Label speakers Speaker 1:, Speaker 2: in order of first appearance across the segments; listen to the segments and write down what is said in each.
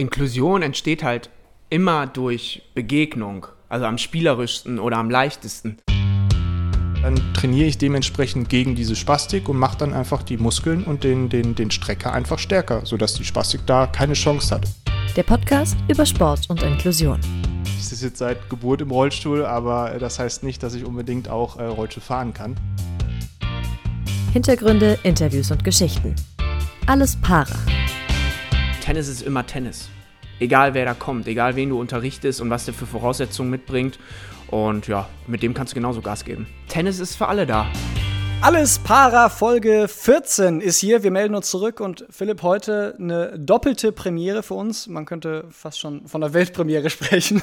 Speaker 1: Inklusion entsteht halt immer durch Begegnung, also am spielerischsten oder am leichtesten.
Speaker 2: Dann trainiere ich dementsprechend gegen diese Spastik und mache dann einfach die Muskeln und den, den, den Strecker einfach stärker, sodass die Spastik da keine Chance hat.
Speaker 3: Der Podcast über Sport und Inklusion.
Speaker 2: Ich sitze jetzt seit Geburt im Rollstuhl, aber das heißt nicht, dass ich unbedingt auch äh, Rollstuhl fahren kann.
Speaker 3: Hintergründe, Interviews und Geschichten. Alles para.
Speaker 1: Tennis ist immer Tennis. Egal wer da kommt, egal wen du unterrichtest und was der für Voraussetzungen mitbringt. Und ja, mit dem kannst du genauso Gas geben. Tennis ist für alle da.
Speaker 4: Alles Para Folge 14 ist hier. Wir melden uns zurück und Philipp, heute eine doppelte Premiere für uns. Man könnte fast schon von der Weltpremiere sprechen.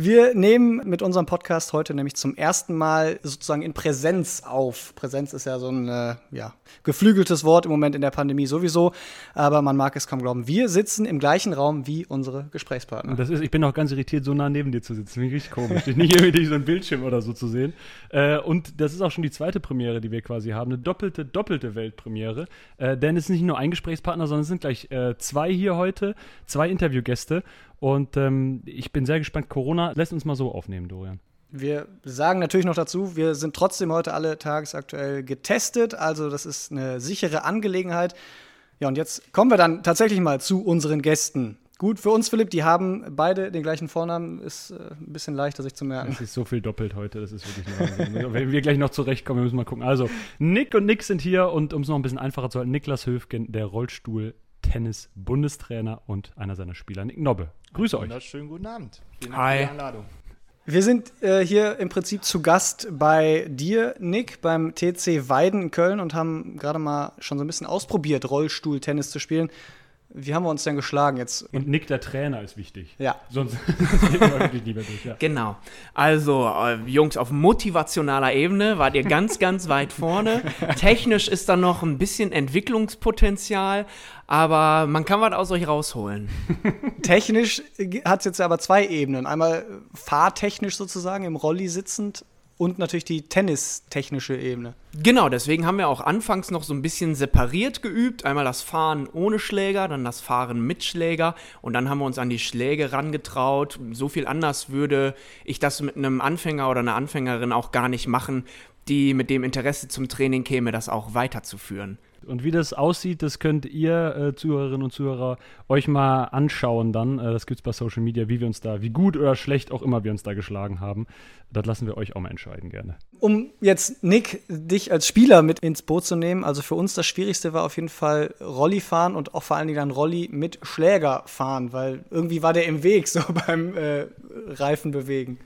Speaker 4: Wir nehmen mit unserem Podcast heute nämlich zum ersten Mal sozusagen in Präsenz auf. Präsenz ist ja so ein äh, ja, geflügeltes Wort im Moment in der Pandemie sowieso, aber man mag es kaum glauben. Wir sitzen im gleichen Raum wie unsere Gesprächspartner.
Speaker 5: Das ist, ich bin auch ganz irritiert, so nah neben dir zu sitzen. Finde ich richtig komisch, nicht irgendwie so ein Bildschirm oder so zu sehen. Äh, und das ist auch schon die zweite Premiere, die wir quasi haben. Eine doppelte, doppelte Weltpremiere. Äh, denn es ist nicht nur ein Gesprächspartner, sondern es sind gleich äh, zwei hier heute, zwei Interviewgäste. Und ähm, ich bin sehr gespannt. Corona lässt uns mal so aufnehmen, Dorian.
Speaker 4: Wir sagen natürlich noch dazu, wir sind trotzdem heute alle tagesaktuell getestet, also das ist eine sichere Angelegenheit. Ja, und jetzt kommen wir dann tatsächlich mal zu unseren Gästen. Gut für uns, Philipp, die haben beide den gleichen Vornamen, ist äh, ein bisschen leichter sich zu merken.
Speaker 5: Es ist so viel doppelt heute, das ist wirklich Wahnsinn. Wenn wir gleich noch zurechtkommen, müssen wir mal gucken. Also, Nick und Nick sind hier und um es noch ein bisschen einfacher zu halten, Niklas Höfgen, der Rollstuhl Tennis-Bundestrainer und einer seiner Spieler, Nick Nobbe. Grüße euch.
Speaker 2: Wunderschönen guten Abend.
Speaker 1: Vielen Dank Hi. für die Einladung.
Speaker 4: Wir sind äh, hier im Prinzip zu Gast bei dir, Nick, beim TC Weiden in Köln und haben gerade mal schon so ein bisschen ausprobiert, Rollstuhl-Tennis zu spielen. Wie haben wir uns denn geschlagen jetzt?
Speaker 5: Und Nick, der Trainer, ist wichtig.
Speaker 4: Ja.
Speaker 5: Sonst gehen wir wirklich lieber durch. Ja.
Speaker 1: Genau. Also, äh, Jungs, auf motivationaler Ebene wart ihr ganz, ganz weit vorne. Technisch ist da noch ein bisschen Entwicklungspotenzial, aber man kann was aus euch rausholen.
Speaker 4: Technisch hat es jetzt aber zwei Ebenen. Einmal fahrtechnisch sozusagen, im Rolli sitzend und natürlich die tennistechnische Ebene.
Speaker 1: Genau, deswegen haben wir auch anfangs noch so ein bisschen separiert geübt. Einmal das Fahren ohne Schläger, dann das Fahren mit Schläger und dann haben wir uns an die Schläge rangetraut. So viel anders würde ich das mit einem Anfänger oder einer Anfängerin auch gar nicht machen, die mit dem Interesse zum Training käme, das auch weiterzuführen.
Speaker 5: Und wie das aussieht, das könnt ihr, äh, Zuhörerinnen und Zuhörer, euch mal anschauen dann. Äh, das gibt es bei Social Media, wie wir uns da, wie gut oder schlecht auch immer wir uns da geschlagen haben. Das lassen wir euch auch mal entscheiden gerne.
Speaker 4: Um jetzt, Nick, dich als Spieler mit ins Boot zu nehmen, also für uns das Schwierigste war auf jeden Fall Rolli fahren und auch vor allen Dingen dann Rolli mit Schläger fahren, weil irgendwie war der im Weg so beim äh, Reifen bewegen.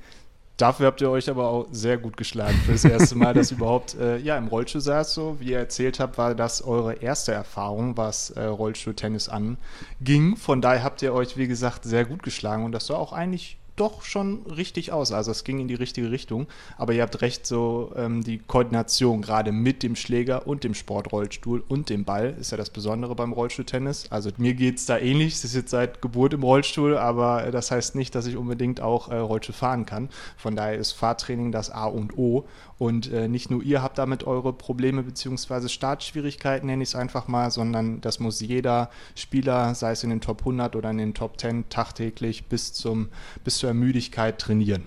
Speaker 2: Dafür habt ihr euch aber auch sehr gut geschlagen für das erste Mal, dass ihr überhaupt äh, ja, im Rollstuhl saß. So wie ihr erzählt habt, war das eure erste Erfahrung, was äh, Rollstuhltennis anging. Von daher habt ihr euch, wie gesagt, sehr gut geschlagen und das war auch eigentlich doch schon richtig aus. Also es ging in die richtige Richtung. Aber ihr habt recht, so ähm, die Koordination gerade mit dem Schläger und dem Sportrollstuhl und dem Ball ist ja das Besondere beim Rollstuhltennis. Also mir geht es da ähnlich. Es ist jetzt seit Geburt im Rollstuhl, aber das heißt nicht, dass ich unbedingt auch äh, Rollstuhl fahren kann. Von daher ist Fahrtraining das A und O. Und äh, nicht nur ihr habt damit eure Probleme bzw. Startschwierigkeiten, nenne ich es einfach mal, sondern das muss jeder Spieler, sei es in den Top 100 oder in den Top 10, tagtäglich bis, zum, bis zur Ermüdigkeit trainieren.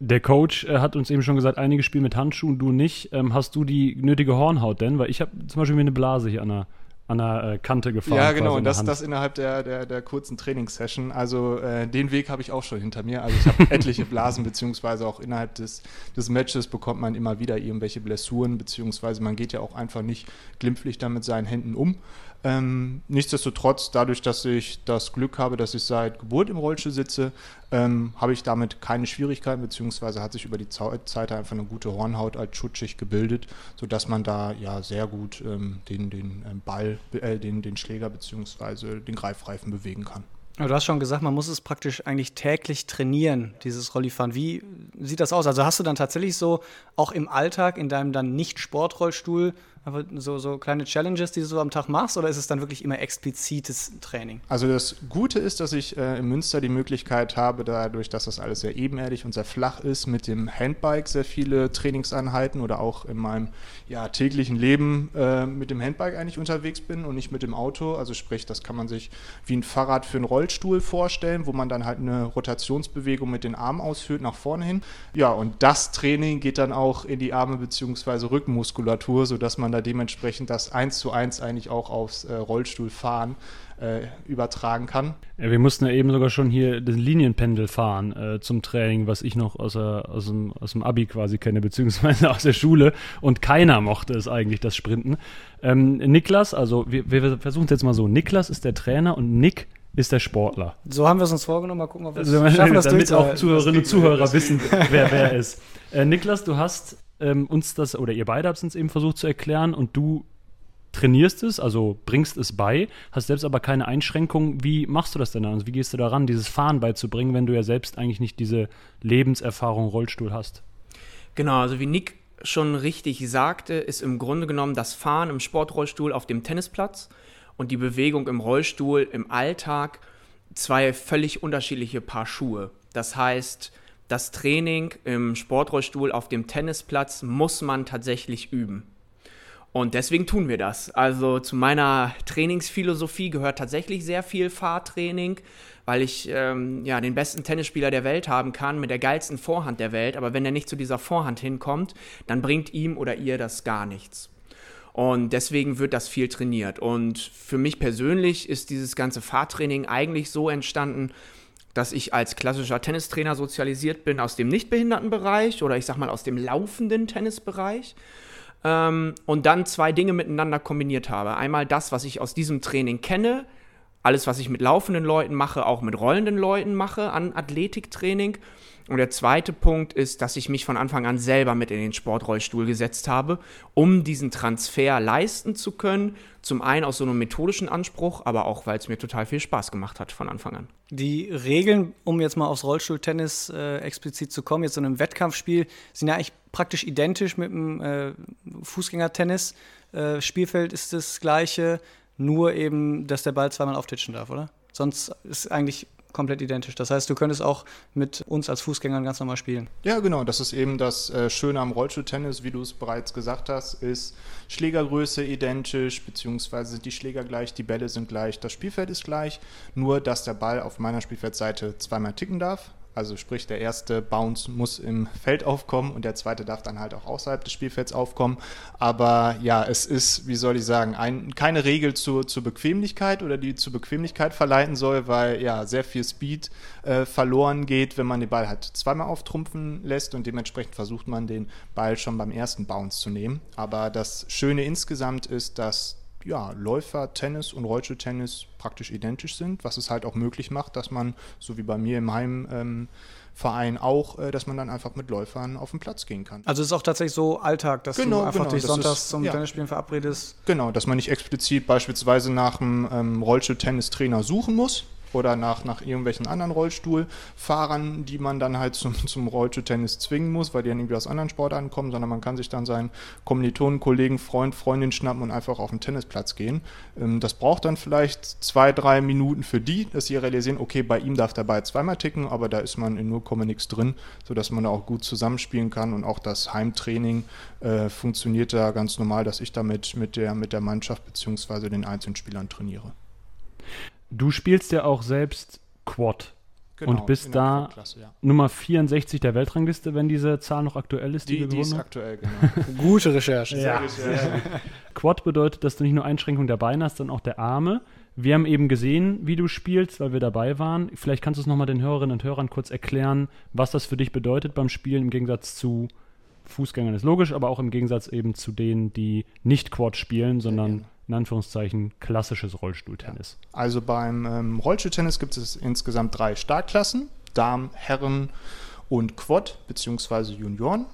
Speaker 5: Der Coach äh, hat uns eben schon gesagt, einige spielen mit Handschuhen, du nicht. Ähm, hast du die nötige Hornhaut denn? Weil ich habe zum Beispiel mir eine Blase hier an der an der äh, Kante gefahren.
Speaker 2: Ja, genau, und das, das innerhalb der, der, der kurzen Trainingssession. Also äh, den Weg habe ich auch schon hinter mir. Also ich habe etliche Blasen, beziehungsweise auch innerhalb des, des Matches bekommt man immer wieder irgendwelche Blessuren, beziehungsweise man geht ja auch einfach nicht glimpflich dann mit seinen Händen um. Ähm, nichtsdestotrotz, dadurch, dass ich das Glück habe, dass ich seit Geburt im Rollstuhl sitze, ähm, habe ich damit keine Schwierigkeiten, beziehungsweise hat sich über die Zeit einfach eine gute Hornhaut als Schutzschicht gebildet, sodass man da ja sehr gut ähm, den, den ähm, Ball, äh, den, den Schläger beziehungsweise den Greifreifen bewegen kann.
Speaker 4: Du hast schon gesagt, man muss es praktisch eigentlich täglich trainieren, dieses Rollifahren. Wie sieht das aus? Also hast du dann tatsächlich so auch im Alltag in deinem dann nicht Sportrollstuhl Einfach so, so kleine Challenges, die du so am Tag machst, oder ist es dann wirklich immer explizites Training?
Speaker 2: Also das Gute ist, dass ich äh, in Münster die Möglichkeit habe, dadurch, dass das alles sehr ebenerdig und sehr flach ist, mit dem Handbike sehr viele Trainingseinheiten oder auch in meinem ja, täglichen Leben äh, mit dem Handbike eigentlich unterwegs bin und nicht mit dem Auto. Also sprich, das kann man sich wie ein Fahrrad für einen Rollstuhl vorstellen, wo man dann halt eine Rotationsbewegung mit den Armen ausführt nach vorne hin. Ja, und das Training geht dann auch in die Arme bzw. Rückenmuskulatur, sodass man da dementsprechend das eins zu eins eigentlich auch aufs äh, Rollstuhlfahren äh, übertragen kann.
Speaker 5: Ja, wir mussten ja eben sogar schon hier den Linienpendel fahren äh, zum Training, was ich noch aus, der, aus, dem, aus dem Abi quasi kenne, beziehungsweise aus der Schule. Und keiner mochte es eigentlich, das Sprinten. Ähm, Niklas, also wir, wir versuchen es jetzt mal so. Niklas ist der Trainer und Nick ist der Sportler.
Speaker 4: So haben wir es uns vorgenommen. Mal gucken, ob wir es
Speaker 5: Also,
Speaker 4: schaffen, das
Speaker 5: damit auch. Zuhörerinnen und Zuhörer wissen, wer wer ist. Äh, Niklas, du hast ähm, uns das, oder ihr beide habt es uns eben versucht zu erklären und du trainierst es, also bringst es bei, hast selbst aber keine Einschränkungen. Wie machst du das denn dann? Also wie gehst du daran, dieses Fahren beizubringen, wenn du ja selbst eigentlich nicht diese Lebenserfahrung Rollstuhl hast?
Speaker 1: Genau, also wie Nick schon richtig sagte, ist im Grunde genommen das Fahren im Sportrollstuhl auf dem Tennisplatz und die Bewegung im Rollstuhl im Alltag zwei völlig unterschiedliche Paar Schuhe. Das heißt, das Training im Sportrollstuhl auf dem Tennisplatz muss man tatsächlich üben. Und deswegen tun wir das. Also zu meiner Trainingsphilosophie gehört tatsächlich sehr viel Fahrtraining, weil ich ähm, ja den besten Tennisspieler der Welt haben kann mit der geilsten Vorhand der Welt. Aber wenn er nicht zu dieser Vorhand hinkommt, dann bringt ihm oder ihr das gar nichts. Und deswegen wird das viel trainiert. Und für mich persönlich ist dieses ganze Fahrtraining eigentlich so entstanden, dass ich als klassischer Tennistrainer sozialisiert bin aus dem Nichtbehindertenbereich oder ich sag mal aus dem laufenden Tennisbereich ähm, und dann zwei Dinge miteinander kombiniert habe. Einmal das, was ich aus diesem Training kenne, alles, was ich mit laufenden Leuten mache, auch mit rollenden Leuten mache an Athletiktraining. Und der zweite Punkt ist, dass ich mich von Anfang an selber mit in den Sportrollstuhl gesetzt habe, um diesen Transfer leisten zu können. Zum einen aus so einem methodischen Anspruch, aber auch, weil es mir total viel Spaß gemacht hat von Anfang an.
Speaker 4: Die Regeln, um jetzt mal aufs Rollstuhltennis äh, explizit zu kommen, jetzt in einem Wettkampfspiel, sind ja eigentlich praktisch identisch mit dem äh, Fußgängertennis. Äh, Spielfeld ist das gleiche, nur eben, dass der Ball zweimal auftitschen darf, oder? Sonst ist eigentlich komplett identisch. Das heißt, du könntest auch mit uns als Fußgängern ganz normal spielen.
Speaker 2: Ja, genau. Das ist eben das äh, Schöne am Rollstuhltennis, wie du es bereits gesagt hast, ist Schlägergröße identisch, beziehungsweise sind die Schläger gleich, die Bälle sind gleich, das Spielfeld ist gleich, nur dass der Ball auf meiner Spielfeldseite zweimal ticken darf. Also sprich, der erste Bounce muss im Feld aufkommen und der zweite darf dann halt auch außerhalb des Spielfelds aufkommen. Aber ja, es ist, wie soll ich sagen, ein, keine Regel zur, zur Bequemlichkeit oder die zur Bequemlichkeit verleiten soll, weil ja sehr viel Speed äh, verloren geht, wenn man den Ball halt zweimal auftrumpfen lässt und dementsprechend versucht man den Ball schon beim ersten Bounce zu nehmen. Aber das Schöne insgesamt ist, dass ja, Läufer, Tennis und Rollstuhltennis praktisch identisch sind, was es halt auch möglich macht, dass man, so wie bei mir im Heimverein ähm, auch, äh, dass man dann einfach mit Läufern auf den Platz gehen kann.
Speaker 4: Also es ist auch tatsächlich so Alltag, dass
Speaker 2: Genau,
Speaker 4: du einfach
Speaker 2: genau,
Speaker 4: dich sonntags
Speaker 2: ist-
Speaker 4: zum
Speaker 2: ja.
Speaker 4: Tennisspielen verabredest.
Speaker 2: Genau, dass man nicht explizit beispielsweise nach einem ähm, Rollstuhl-Tennistrainer suchen muss oder nach, nach irgendwelchen anderen Rollstuhlfahrern, die man dann halt zum, zum Rollstuhl-Tennis zwingen muss, weil die dann irgendwie aus anderen Sportarten kommen, sondern man kann sich dann seinen Kommilitonen, Kollegen, Freund, Freundin schnappen und einfach auf den Tennisplatz gehen. Ähm, das braucht dann vielleicht zwei, drei Minuten für die, dass sie realisieren, okay, bei ihm darf der Ball zweimal ticken, aber da ist man in 0, nix drin, sodass man da auch gut zusammenspielen kann und auch das Heimtraining äh, funktioniert da ganz normal, dass ich damit mit der, mit der Mannschaft bzw. den einzelnen Spielern trainiere.
Speaker 5: Du spielst ja auch selbst Quad. Und bist da-
Speaker 2: ja.
Speaker 5: Nummer 64 der Weltrangliste, wenn diese Zahl noch aktuell ist,
Speaker 2: Die,
Speaker 5: wir
Speaker 2: die ist aktuell, genau.
Speaker 4: Gute Recherche.
Speaker 5: Ja. Quad bedeutet, dass du nicht nur Einschränkung der Beine hast, sondern auch der Arme. Wir haben eben gesehen, wie du spielst, weil wir dabei waren. Vielleicht kannst du es nochmal den Hörerinnen und Hörern kurz erklären, was das für dich bedeutet beim Spielen im Gegensatz zu Fußgängern ist logisch, aber auch im Gegensatz eben zu denen, die nicht Quad spielen, sondern. In Anführungszeichen klassisches Rollstuhltennis.
Speaker 2: Also beim ähm, Rollstuhltennis gibt es insgesamt drei Startklassen: Damen, Herren und Quad bzw. Junioren.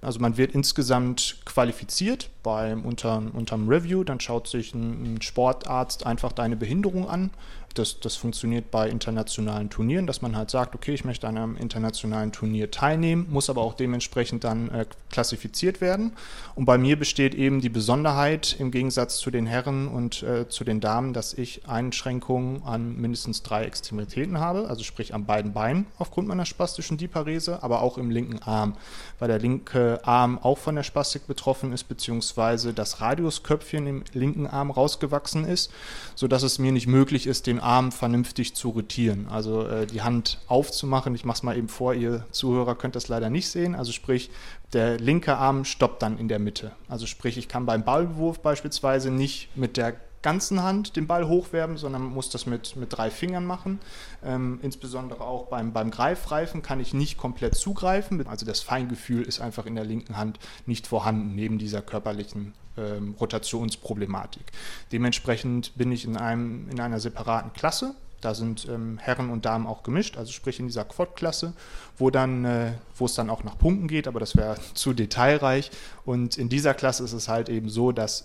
Speaker 2: Also man wird insgesamt qualifiziert beim unterm, unterm Review, dann schaut sich ein, ein Sportarzt einfach deine Behinderung an das, das funktioniert bei internationalen Turnieren, dass man halt sagt, okay, ich möchte an einem internationalen Turnier teilnehmen, muss aber auch dementsprechend dann äh, klassifiziert werden. Und bei mir besteht eben die Besonderheit im Gegensatz zu den Herren und äh, zu den Damen, dass ich Einschränkungen an mindestens drei Extremitäten habe, also sprich an beiden Beinen aufgrund meiner spastischen Diparese, aber auch im linken Arm, weil der linke Arm auch von der Spastik betroffen ist, beziehungsweise das Radiusköpfchen im linken Arm rausgewachsen ist, sodass es mir nicht möglich ist, den Arm vernünftig zu rotieren. Also äh, die Hand aufzumachen. Ich mache es mal eben vor, ihr Zuhörer könnt das leider nicht sehen. Also sprich, der linke Arm stoppt dann in der Mitte. Also sprich, ich kann beim Ballwurf beispielsweise nicht mit der ganzen Hand den Ball hochwerben, sondern muss das mit, mit drei Fingern machen. Ähm, insbesondere auch beim, beim Greifreifen kann ich nicht komplett zugreifen. Also das Feingefühl ist einfach in der linken Hand nicht vorhanden, neben dieser körperlichen ähm, Rotationsproblematik. Dementsprechend bin ich in, einem, in einer separaten Klasse. Da sind ähm, Herren und Damen auch gemischt, also sprich in dieser Quad-Klasse, wo dann, äh, wo es dann auch nach Punkten geht, aber das wäre zu detailreich. Und in dieser Klasse ist es halt eben so, dass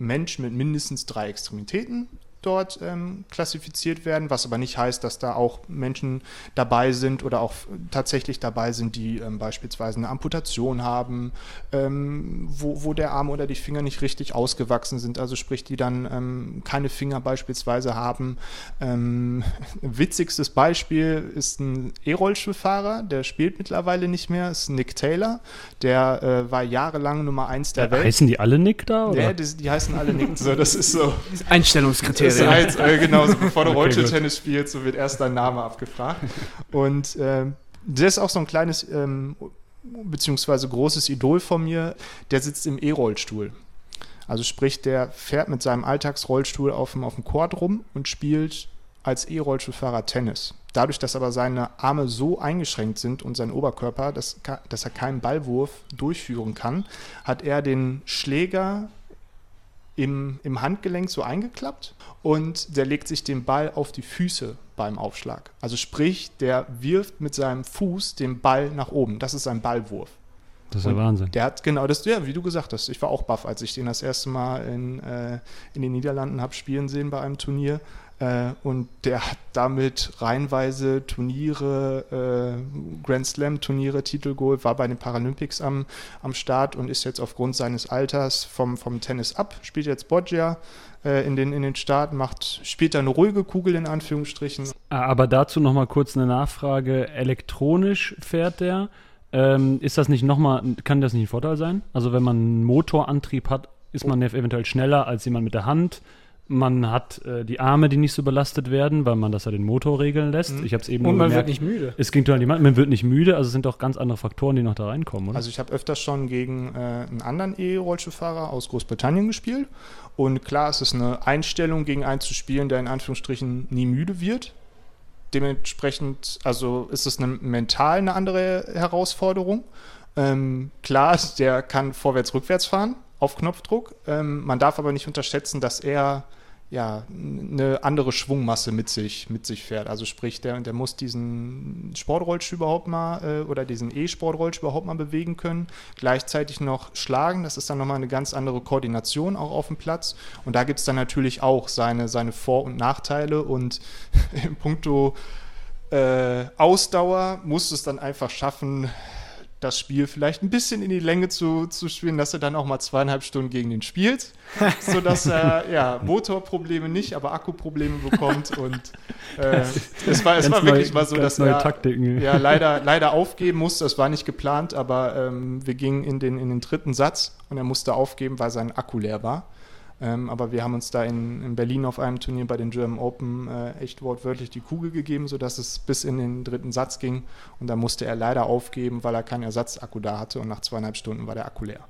Speaker 2: Menschen mit mindestens drei Extremitäten dort ähm, klassifiziert werden, was aber nicht heißt, dass da auch Menschen dabei sind oder auch tatsächlich dabei sind, die ähm, beispielsweise eine Amputation haben, ähm, wo, wo der Arm oder die Finger nicht richtig ausgewachsen sind, also sprich, die dann ähm, keine Finger beispielsweise haben. Ähm, witzigstes Beispiel ist ein E-Rollstuhlfahrer, der spielt mittlerweile nicht mehr, ist Nick Taylor, der äh, war jahrelang Nummer eins der
Speaker 5: Ja,
Speaker 2: Welt.
Speaker 5: heißen die alle Nick da? Oder?
Speaker 2: Ja, die, die heißen alle Nick. So, das ist so.
Speaker 1: Einstellungskriterium.
Speaker 2: Ist eins, äh, genau, so bevor du
Speaker 5: Okay,
Speaker 2: Rollstuhltennis spielst, so wird erst dein Name abgefragt. Und ähm, der ist auch so ein kleines, ähm, beziehungsweise großes Idol von mir, der sitzt im E-Rollstuhl. Also sprich, der fährt mit seinem Alltagsrollstuhl auf dem, auf dem Quad rum und spielt als E-Rollstuhlfahrer Tennis. Dadurch, dass aber seine Arme so eingeschränkt sind und sein Oberkörper, dass, dass er keinen Ballwurf durchführen kann, hat er den Schläger im, im Handgelenk so eingeklappt und der legt sich den Ball auf die Füße beim Aufschlag. Also sprich, der wirft mit seinem Fuß den Ball nach oben. Das ist ein Ballwurf.
Speaker 5: Das ist ja Wahnsinn.
Speaker 2: Der hat genau das, ja, wie du gesagt hast. Ich war auch baff, als ich den das erste Mal in, äh, in den Niederlanden habe spielen sehen bei einem Turnier. Äh, und der hat damit reihenweise Turniere, äh, Grand Slam-Turniere, Titel geholt, war bei den Paralympics am, am Start und ist jetzt aufgrund seines Alters vom, vom Tennis ab, spielt jetzt Boccia äh, in, den, in den Staaten, macht, spielt da eine ruhige Kugel in Anführungsstrichen.
Speaker 5: Ah, Aber dazu noch mal kurz eine Nachfrage. Elektronisch fährt der. Ähm, ist das nicht noch mal, kann das nicht ein Vorteil sein? Also wenn man einen Motorantrieb hat, ist man ja eventuell schneller als jemand mit der Hand. Man hat äh, die Arme, die nicht so belastet werden, weil man das ja den Motor regeln lässt. Ich habe es eben
Speaker 4: Und
Speaker 5: nur
Speaker 4: man
Speaker 5: gemerkt.
Speaker 4: wird nicht müde.
Speaker 5: Es klingt halt jemand, man wird nicht müde, also es sind doch ganz andere Faktoren, die noch da reinkommen, oder?
Speaker 2: Also ich habe öfters schon gegen äh, einen anderen E-Rollstuhlfahrer aus Großbritannien gespielt. Und klar, es ist eine Einstellung, gegen einen zu spielen, der in Anführungsstrichen nie müde wird. Dementsprechend, also ist es eine, mental eine andere Herausforderung. Ähm, klar, der kann vorwärts, rückwärts fahren auf Knopfdruck. Ähm, man darf aber nicht unterschätzen, dass er ja, eine andere Schwungmasse mit sich, mit sich fährt. Also sprich, der, der muss diesen Sportrollstuhl überhaupt mal äh, oder diesen E-Sportrollstuhl überhaupt mal bewegen können. Gleichzeitig noch schlagen, das ist dann nochmal eine ganz andere Koordination auch auf dem Platz. Und da gibt es dann natürlich auch seine, seine Vor- und Nachteile. Und in puncto äh, Ausdauer musst du es dann einfach schaffen, das Spiel vielleicht ein bisschen in die Länge zu, zu spielen, dass er dann auch mal zweieinhalb Stunden gegen den spielt, sodass er ja Motorprobleme nicht, aber Akkuprobleme bekommt und äh, es war, es war wirklich mal so, dass er
Speaker 5: Taktiken.
Speaker 2: ja leider, leider aufgeben musste. Das war nicht geplant, aber ähm, wir gingen in den, in den dritten Satz und er musste aufgeben, weil sein Akku leer war. Ähm, aber wir haben uns da in, in Berlin auf einem Turnier bei den German Open äh, echt wortwörtlich die Kugel gegeben, sodass es bis in den dritten Satz ging. Und da musste er leider aufgeben, weil er keinen Ersatzakku da hatte und nach zweieinhalb Stunden war der Akku leer.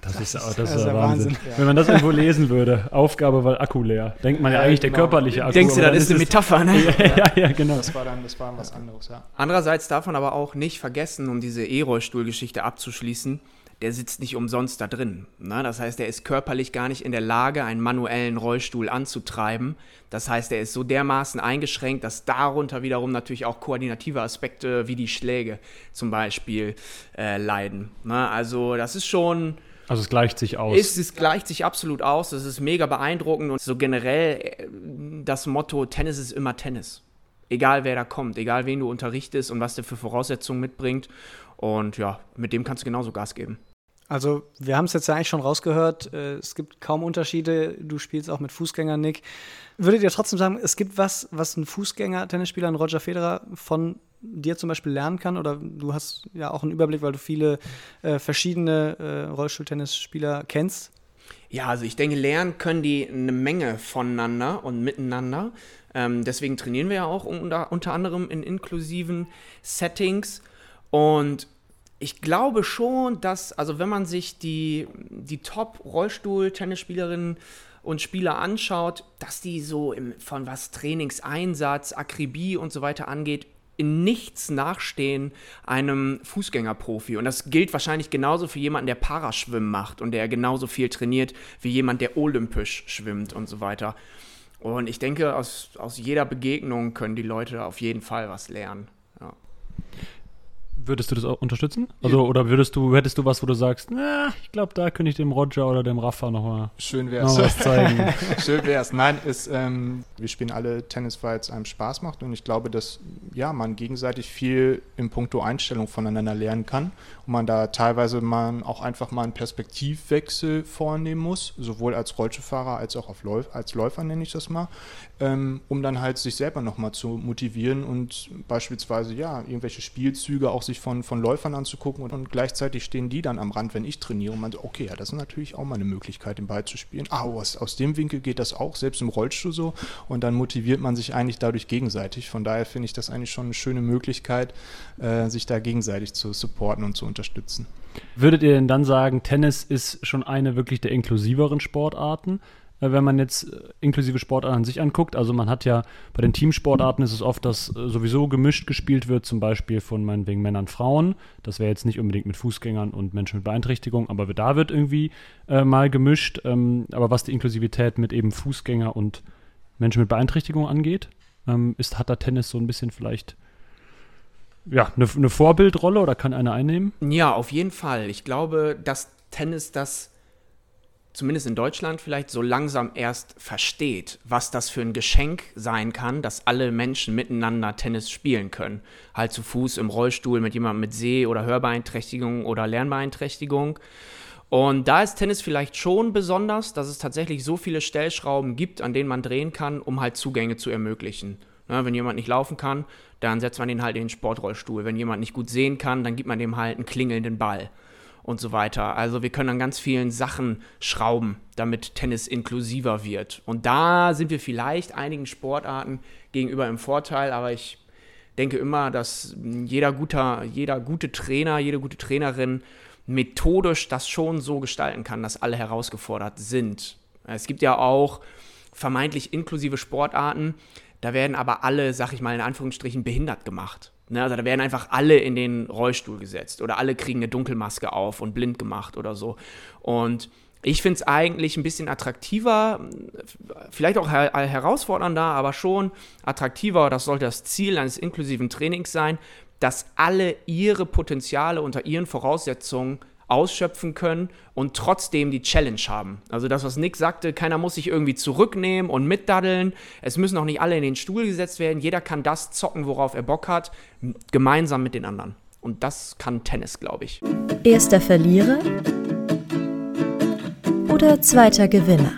Speaker 5: Das ist, das
Speaker 4: das
Speaker 5: ist
Speaker 4: ist
Speaker 5: ja
Speaker 4: ja
Speaker 5: Wahnsinn.
Speaker 4: Wahnsinn.
Speaker 5: Wenn man das irgendwo lesen würde, Aufgabe, weil Akku leer. Denkt man ja
Speaker 2: Ja,
Speaker 5: eigentlich der
Speaker 2: genau.
Speaker 5: körperliche Akku.
Speaker 1: Denkst du, das ist eine Metapher, ne?
Speaker 5: ja, ja, ja, genau.
Speaker 2: Das war dann, das war was anderes, ja.
Speaker 1: Andererseits darf man aber auch nicht vergessen, um diese E-Rollstuhlgeschichte abzuschließen, der sitzt nicht umsonst da drin. Ne? Das heißt, er ist körperlich gar nicht in der Lage, einen manuellen Rollstuhl anzutreiben. Das heißt, er ist so dermaßen eingeschränkt, dass darunter wiederum natürlich auch koordinative Aspekte wie die Schläge zum Beispiel äh, leiden. Ne? Also das ist schon
Speaker 5: also es gleicht sich aus.
Speaker 1: Es, es gleicht sich absolut aus. Das ist mega beeindruckend und so generell äh, das Motto, Tennis ist immer Tennis. Egal wer da kommt, egal wen du unterrichtest und was der für Voraussetzungen mitbringt. Und ja, mit dem kannst du genauso Gas geben.
Speaker 4: Also, wir haben es jetzt ja eigentlich schon rausgehört. Äh, es gibt kaum Unterschiede. Du spielst auch mit Fußgängern, Nick. Würdet ihr trotzdem sagen, es gibt was, was ein Fußgänger-Tennisspieler, ein Roger Federer, von dir zum Beispiel lernen kann? Oder du hast ja auch einen Überblick, weil du viele äh, verschiedene äh, Rollstuhltennisspieler kennst.
Speaker 1: Ja, also ich denke, lernen können die eine Menge voneinander und miteinander. Ähm, deswegen trainieren wir ja auch unter, unter anderem in inklusiven Settings. Und ich glaube schon, dass, also wenn man sich die, die Top-Rollstuhl-Tennisspielerinnen und Spieler anschaut, dass die so im, von was Trainingseinsatz, Akribie und so weiter angeht, in nichts nachstehen einem Fußgängerprofi. Und das gilt wahrscheinlich genauso für jemanden, der Paraschwimmen macht und der genauso viel trainiert wie jemand, der olympisch schwimmt und so weiter. Und ich denke, aus, aus jeder Begegnung können die Leute auf jeden Fall was lernen.
Speaker 5: Würdest du das auch unterstützen? Also, oder würdest du, hättest du was, wo du sagst, na, ich glaube, da könnte ich dem Roger oder dem Rafa nochmal
Speaker 2: Schön wär's.
Speaker 5: noch was zeigen.
Speaker 2: Schön wär's. Nein, ist, ähm, wir spielen alle Tennis, weil es einem Spaß macht und ich glaube, dass ja, man gegenseitig viel in puncto Einstellung voneinander lernen kann und man da teilweise man auch einfach mal einen Perspektivwechsel vornehmen muss, sowohl als Rollstuhlfahrer als auch auf Läuf als Läufer nenne ich das mal, ähm, um dann halt sich selber nochmal zu motivieren und beispielsweise ja, irgendwelche Spielzüge auch sich von, von Läufern anzugucken und, und gleichzeitig stehen die dann am Rand, wenn ich trainiere und man so, okay, ja, das ist natürlich auch mal eine Möglichkeit, den Ball zu spielen. Ah, aus, aus dem Winkel geht das auch, selbst im Rollstuhl so und dann motiviert man sich eigentlich dadurch gegenseitig. Von daher finde ich das eigentlich schon eine schöne Möglichkeit, äh, sich da gegenseitig zu supporten und zu unterstützen.
Speaker 5: Würdet ihr denn dann sagen, Tennis ist schon eine wirklich der inklusiveren Sportarten? Wenn man jetzt äh, inklusive Sportarten an sich anguckt. Also man hat ja bei den Teamsportarten ist es oft, dass äh, sowieso gemischt gespielt wird, zum Beispiel von meinetwegen Männern, Frauen. Das wäre jetzt nicht unbedingt mit Fußgängern und Menschen mit Beeinträchtigung, aber da wird irgendwie äh, mal gemischt. Ähm, aber was die Inklusivität mit eben Fußgänger und Menschen mit Beeinträchtigung angeht, ähm, ist, hat da Tennis so ein bisschen vielleicht ja, eine, eine Vorbildrolle oder kann einer einnehmen?
Speaker 1: Ja, auf jeden Fall. Ich glaube, dass Tennis das zumindest in Deutschland vielleicht so langsam erst versteht, was das für ein Geschenk sein kann, dass alle Menschen miteinander Tennis spielen können. Halt zu Fuß im Rollstuhl mit jemandem mit Seh- oder Hörbeeinträchtigung oder Lernbeeinträchtigung. Und da ist Tennis vielleicht schon besonders, dass es tatsächlich so viele Stellschrauben gibt, an denen man drehen kann, um halt Zugänge zu ermöglichen. Ja, wenn jemand nicht laufen kann, dann setzt man ihn halt in den Sportrollstuhl. Wenn jemand nicht gut sehen kann, dann gibt man dem halt einen klingelnden Ball und so weiter. Also wir können an ganz vielen Sachen schrauben, damit Tennis inklusiver wird. Und da sind wir vielleicht einigen Sportarten gegenüber im Vorteil, aber ich denke immer, dass jeder, guter, jeder gute Trainer, jede gute Trainerin methodisch das schon so gestalten kann, dass alle herausgefordert sind. Es gibt ja auch vermeintlich inklusive Sportarten, da werden aber alle, sag ich mal in Anführungsstrichen, behindert gemacht. Ne, also da werden einfach alle in den Rollstuhl gesetzt oder alle kriegen eine Dunkelmaske auf und blind gemacht oder so. Und ich finde es eigentlich ein bisschen attraktiver, vielleicht auch her herausfordernder, aber schon attraktiver. Das sollte das Ziel eines inklusiven Trainings sein, dass alle ihre Potenziale unter ihren Voraussetzungen ausschöpfen können und trotzdem die Challenge haben. Also das, was Nick sagte, keiner muss sich irgendwie zurücknehmen und mitdaddeln. Es müssen auch nicht alle in den Stuhl gesetzt werden. Jeder kann das zocken, worauf er Bock hat, gemeinsam mit den anderen. Und das kann Tennis, glaube ich.
Speaker 3: Erster Verlierer oder zweiter Gewinner?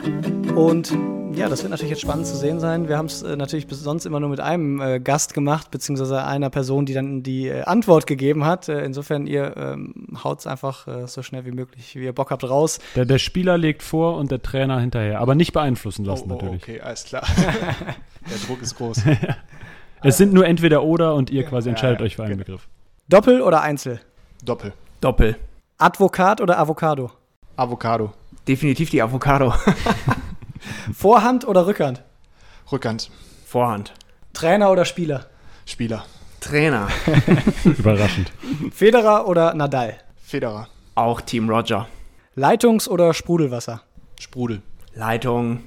Speaker 4: Und ja, das wird natürlich jetzt spannend zu sehen sein. Wir haben es äh, natürlich bis sonst immer nur mit einem äh, Gast gemacht, beziehungsweise einer Person, die dann die äh, Antwort gegeben hat. Äh, insofern, ihr ähm, haut es einfach äh, so schnell wie möglich, wie ihr Bock habt, raus.
Speaker 5: Der, der Spieler legt vor und der Trainer hinterher, aber nicht beeinflussen lassen
Speaker 2: Oh, oh,
Speaker 5: natürlich.
Speaker 2: okay, alles klar. Der Druck ist groß.
Speaker 5: Es sind nur entweder oder und ihr quasi entscheidet
Speaker 2: ja,
Speaker 5: euch für einen
Speaker 2: genau.
Speaker 5: Begriff.
Speaker 4: Doppel oder Einzel?
Speaker 2: Doppel.
Speaker 1: Doppel.
Speaker 4: Advokat oder Avocado?
Speaker 2: Avocado.
Speaker 1: Definitiv die Avocado.
Speaker 4: Vorhand oder Rückhand?
Speaker 2: Rückhand.
Speaker 1: Vorhand.
Speaker 4: Trainer oder Spieler?
Speaker 2: Spieler.
Speaker 1: Trainer.
Speaker 5: Überraschend.
Speaker 4: Federer oder Nadal?
Speaker 2: Federer.
Speaker 1: Auch Team Roger.
Speaker 4: Leitungs- oder Sprudelwasser?
Speaker 2: Sprudel.
Speaker 1: Leitung,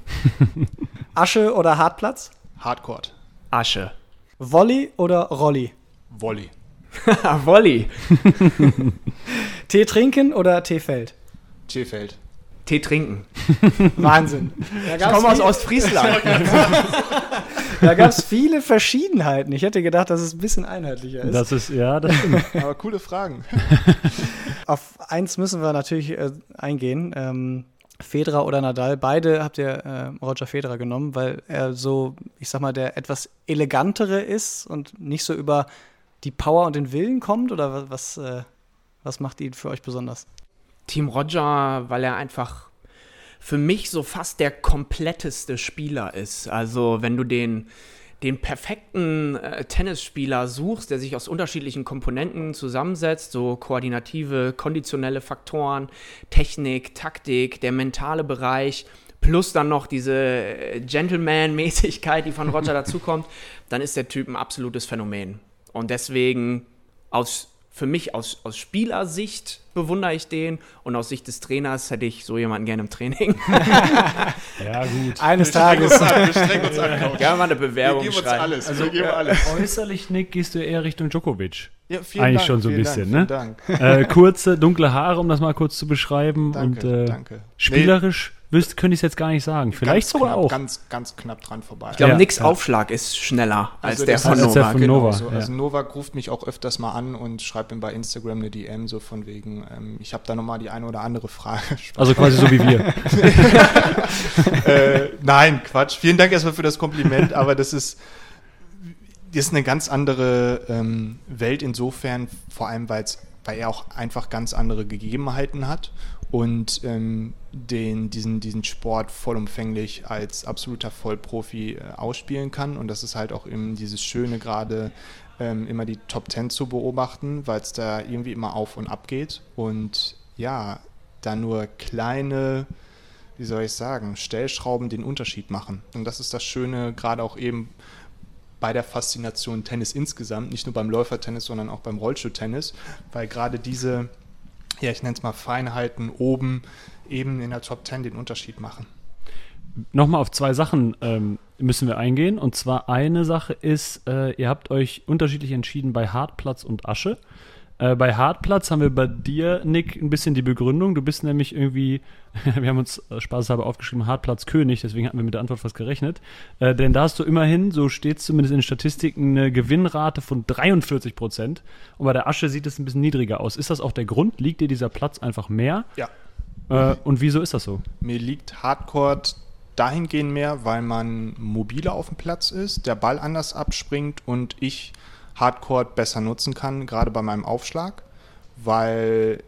Speaker 4: Asche oder Hartplatz?
Speaker 2: Hardcore.
Speaker 1: Asche.
Speaker 4: Volley oder Rolli?
Speaker 2: Volley.
Speaker 1: Volley.
Speaker 4: Tee trinken oder Teefeld?
Speaker 2: T-Feld.
Speaker 1: Tee trinken.
Speaker 4: Wahnsinn.
Speaker 1: Ich komme aus Ostfriesland.
Speaker 4: Da gab es viele Verschiedenheiten. Ich hätte gedacht, dass es ein bisschen einheitlicher ist.
Speaker 5: Das ist, ja, das stimmt.
Speaker 2: Aber coole Fragen.
Speaker 4: Auf eins müssen wir natürlich äh, eingehen. Ähm, Federer oder Nadal, beide habt ihr äh, Roger Federer genommen, weil er so, ich sag mal, der etwas elegantere ist und nicht so über die Power und den Willen kommt? Oder wa- was, äh, was macht ihn für euch besonders?
Speaker 1: Team Roger, weil er einfach für mich so fast der kompletteste Spieler ist. Also wenn du den, den perfekten äh, Tennisspieler suchst, der sich aus unterschiedlichen Komponenten zusammensetzt, so koordinative, konditionelle Faktoren, Technik, Taktik, der mentale Bereich, plus dann noch diese äh, Gentleman-Mäßigkeit, die von Roger dazukommt, dann ist der Typ ein absolutes Phänomen. Und deswegen aus für mich aus, aus Spielersicht bewundere ich den und aus Sicht des Trainers hätte ich so jemanden gerne im Training.
Speaker 5: Ja, gut.
Speaker 4: Eines Tages.
Speaker 2: Wir strengen uns an.
Speaker 1: Gerne mal eine
Speaker 2: Wir
Speaker 1: Bewerbung
Speaker 2: geben uns
Speaker 1: schreiben.
Speaker 2: alles. wir geben alles.
Speaker 5: Äußerlich, Nick, gehst du eher Richtung Djokovic.
Speaker 2: Ja, vielen
Speaker 5: Eigentlich
Speaker 2: Dank,
Speaker 5: schon so ein bisschen,
Speaker 2: Dank,
Speaker 5: ne?
Speaker 2: Vielen Dank.
Speaker 5: äh, kurze, dunkle Haare, um das mal kurz zu beschreiben.
Speaker 2: Danke,
Speaker 5: und äh,
Speaker 2: danke.
Speaker 5: spielerisch wüsste, könnte ich es jetzt gar nicht sagen. Vielleicht
Speaker 2: ganz
Speaker 5: sogar
Speaker 2: knapp,
Speaker 5: auch.
Speaker 2: Ganz, ganz knapp dran vorbei.
Speaker 1: Ich glaube,
Speaker 5: Ja, ja.
Speaker 1: Aufschlag ist schneller als
Speaker 2: Also
Speaker 1: der
Speaker 2: das
Speaker 1: von
Speaker 5: als der
Speaker 1: Novak.
Speaker 5: von
Speaker 2: Genau
Speaker 5: Novak,
Speaker 2: so.
Speaker 5: ja.
Speaker 2: Also Novak ruft mich auch öfters mal an und schreibt ihm bei Instagram eine DM, so von wegen, ähm, ich habe da nochmal die eine oder andere Frage.
Speaker 5: Also quasi so wie wir.
Speaker 2: äh, nein, Quatsch. Vielen Dank erstmal für das Kompliment, aber das ist, das ist eine ganz andere ähm, Welt insofern, vor allem weil's, weil er auch einfach ganz andere Gegebenheiten hat und ähm, den, diesen, diesen Sport vollumfänglich als absoluter Vollprofi äh, ausspielen kann. Und das ist halt auch eben dieses Schöne gerade, ähm, immer die Top Ten zu beobachten, weil es da irgendwie immer auf und ab geht. Und ja, da nur kleine wie soll ich sagen, Stellschrauben den Unterschied machen. Und das ist das Schöne, gerade auch eben bei der Faszination Tennis insgesamt, nicht nur beim Läufertennis, sondern auch beim Rollstuhltennis, weil gerade diese, ja, ich nenne es mal Feinheiten oben eben in der Top Ten den Unterschied machen.
Speaker 5: Nochmal auf zwei Sachen ähm, müssen wir eingehen. Und zwar eine Sache ist, äh, ihr habt euch unterschiedlich entschieden bei Hartplatz und Asche. Äh, bei Hartplatz haben wir bei dir, Nick, ein bisschen die Begründung. Du bist nämlich irgendwie, wir haben uns äh, spaßeshalber aufgeschrieben, Hartplatz König, deswegen hatten wir mit der Antwort fast gerechnet. Äh, denn da hast du immerhin, so steht es zumindest in den Statistiken, eine Gewinnrate von 43 Prozent. Und bei der Asche sieht es ein bisschen niedriger aus. Ist das auch der Grund? Liegt dir dieser Platz einfach mehr?
Speaker 2: Ja.
Speaker 5: Äh, und wieso ist das so?
Speaker 2: Mir liegt Hardcore dahingehend mehr, weil man mobiler auf dem Platz ist, der Ball anders abspringt und ich Hardcore besser nutzen kann, gerade bei meinem Aufschlag, weil,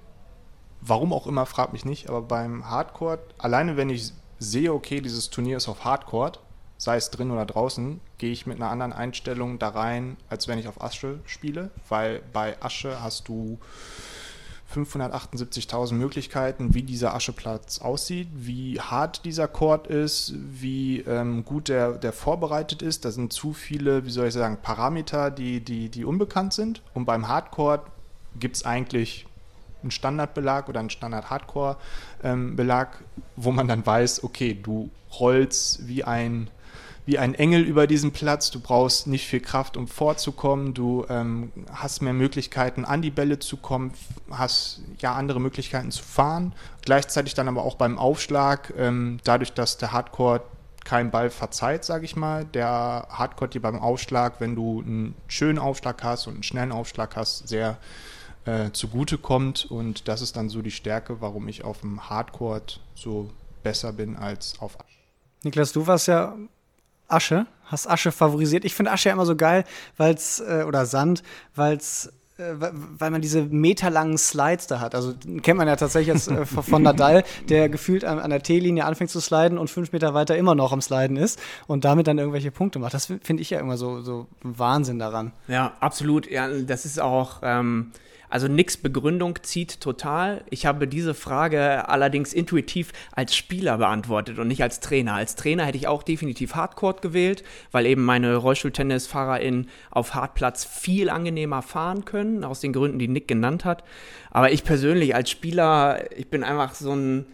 Speaker 2: warum auch immer, fragt mich nicht, aber beim Hardcore, alleine wenn ich sehe, okay, dieses Turnier ist auf Hardcore, sei es drin oder draußen, gehe ich mit einer anderen Einstellung da rein, als wenn ich auf Asche spiele, weil bei Asche hast du 578.000 Möglichkeiten, wie dieser Ascheplatz aussieht, wie hart dieser Court ist, wie ähm, gut der, der vorbereitet ist. Da sind zu viele, wie soll ich sagen, Parameter, die, die, die unbekannt sind. Und beim Hardcore gibt es eigentlich einen Standardbelag oder einen Standard-Hardcore-Belag, wo man dann weiß, okay, du rollst wie ein wie ein Engel über diesen Platz. Du brauchst nicht viel Kraft, um vorzukommen. Du ähm, hast mehr Möglichkeiten, an die Bälle zu kommen, hast ja andere Möglichkeiten zu fahren. Gleichzeitig dann aber auch beim Aufschlag, ähm, dadurch, dass der Hardcore keinen Ball verzeiht, sage ich mal. Der Hardcore dir beim Aufschlag, wenn du einen schönen Aufschlag hast und einen schnellen Aufschlag hast, sehr äh, zugute kommt. Und das ist dann so die Stärke, warum ich auf dem Hardcore so besser bin als auf
Speaker 4: Niklas, du warst ja Asche, hast Asche favorisiert. Ich finde Asche ja immer so geil, weil's, äh, oder Sand, weil's äh, weil man diese meterlangen Slides da hat. Also kennt man ja tatsächlich jetzt äh, von Nadal, der gefühlt an, an der T-Linie anfängt zu sliden und fünf Meter weiter immer noch am Sliden ist und damit dann irgendwelche Punkte macht. Das finde ich ja immer so, so Wahnsinn daran.
Speaker 1: Ja, absolut. Ja, das ist auch, ähm, Also nix Begründung zieht total. Ich habe diese Frage allerdings intuitiv als Spieler beantwortet und nicht als Trainer. Als Trainer hätte ich auch definitiv Hardcore gewählt, weil eben meine RollstuhltennisfahrerInnen auf Hartplatz viel angenehmer fahren können, aus den Gründen, die Nick genannt hat. Aber ich persönlich als Spieler, ich bin einfach so ein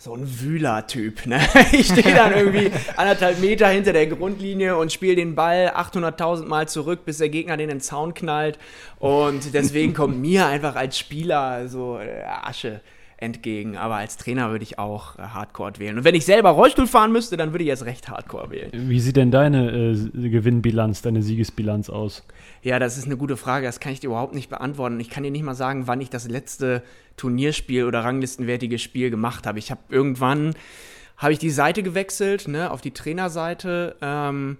Speaker 1: so ein Wühler-Typ. Ne? Ich stehe dann irgendwie anderthalb Meter hinter der Grundlinie und spiele den Ball 800.000 Mal zurück, bis der Gegner den in den Zaun knallt. Und deswegen kommt mir einfach als Spieler so äh, Asche entgegen. Aber als Trainer würde ich auch äh, Hardcore wählen. Und wenn ich selber Rollstuhl fahren müsste, dann würde ich erst recht Hardcore wählen.
Speaker 5: Wie sieht denn deine äh, Gewinnbilanz, deine Siegesbilanz aus?
Speaker 1: Ja, das ist eine gute Frage. Das kann ich dir überhaupt nicht beantworten. Ich kann dir nicht mal sagen, wann ich das letzte Turnierspiel oder ranglistenwertiges Spiel gemacht habe. Ich habe irgendwann habe ich die Seite gewechselt, ne, auf die Trainerseite ähm,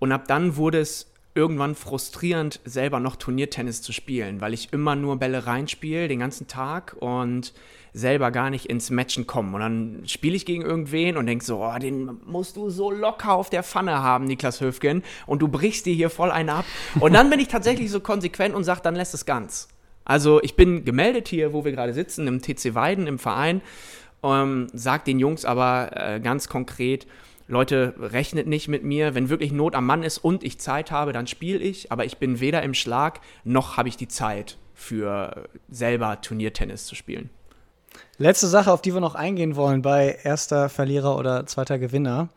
Speaker 1: und ab dann wurde es irgendwann frustrierend, selber noch Turniertennis zu spielen, weil ich immer nur Bälle reinspiele den ganzen Tag und selber gar nicht ins Matchen komme. Und dann spiele ich gegen irgendwen und denke so, oh, den musst du so locker auf der Pfanne haben, Niklas Höfgen, und du brichst dir hier voll einen ab. Und dann bin ich tatsächlich so konsequent und sage, dann lässt es ganz. Also ich bin gemeldet hier, wo wir gerade sitzen, im TC Weiden, im Verein, ähm, sag den Jungs aber äh, ganz konkret, Leute, rechnet nicht mit mir. Wenn wirklich Not am Mann ist und ich Zeit habe, dann spiele ich. Aber ich bin weder im Schlag, noch habe ich die Zeit für selber Turniertennis zu spielen.
Speaker 4: Letzte Sache, auf die wir noch eingehen wollen bei erster Verlierer oder zweiter Gewinner.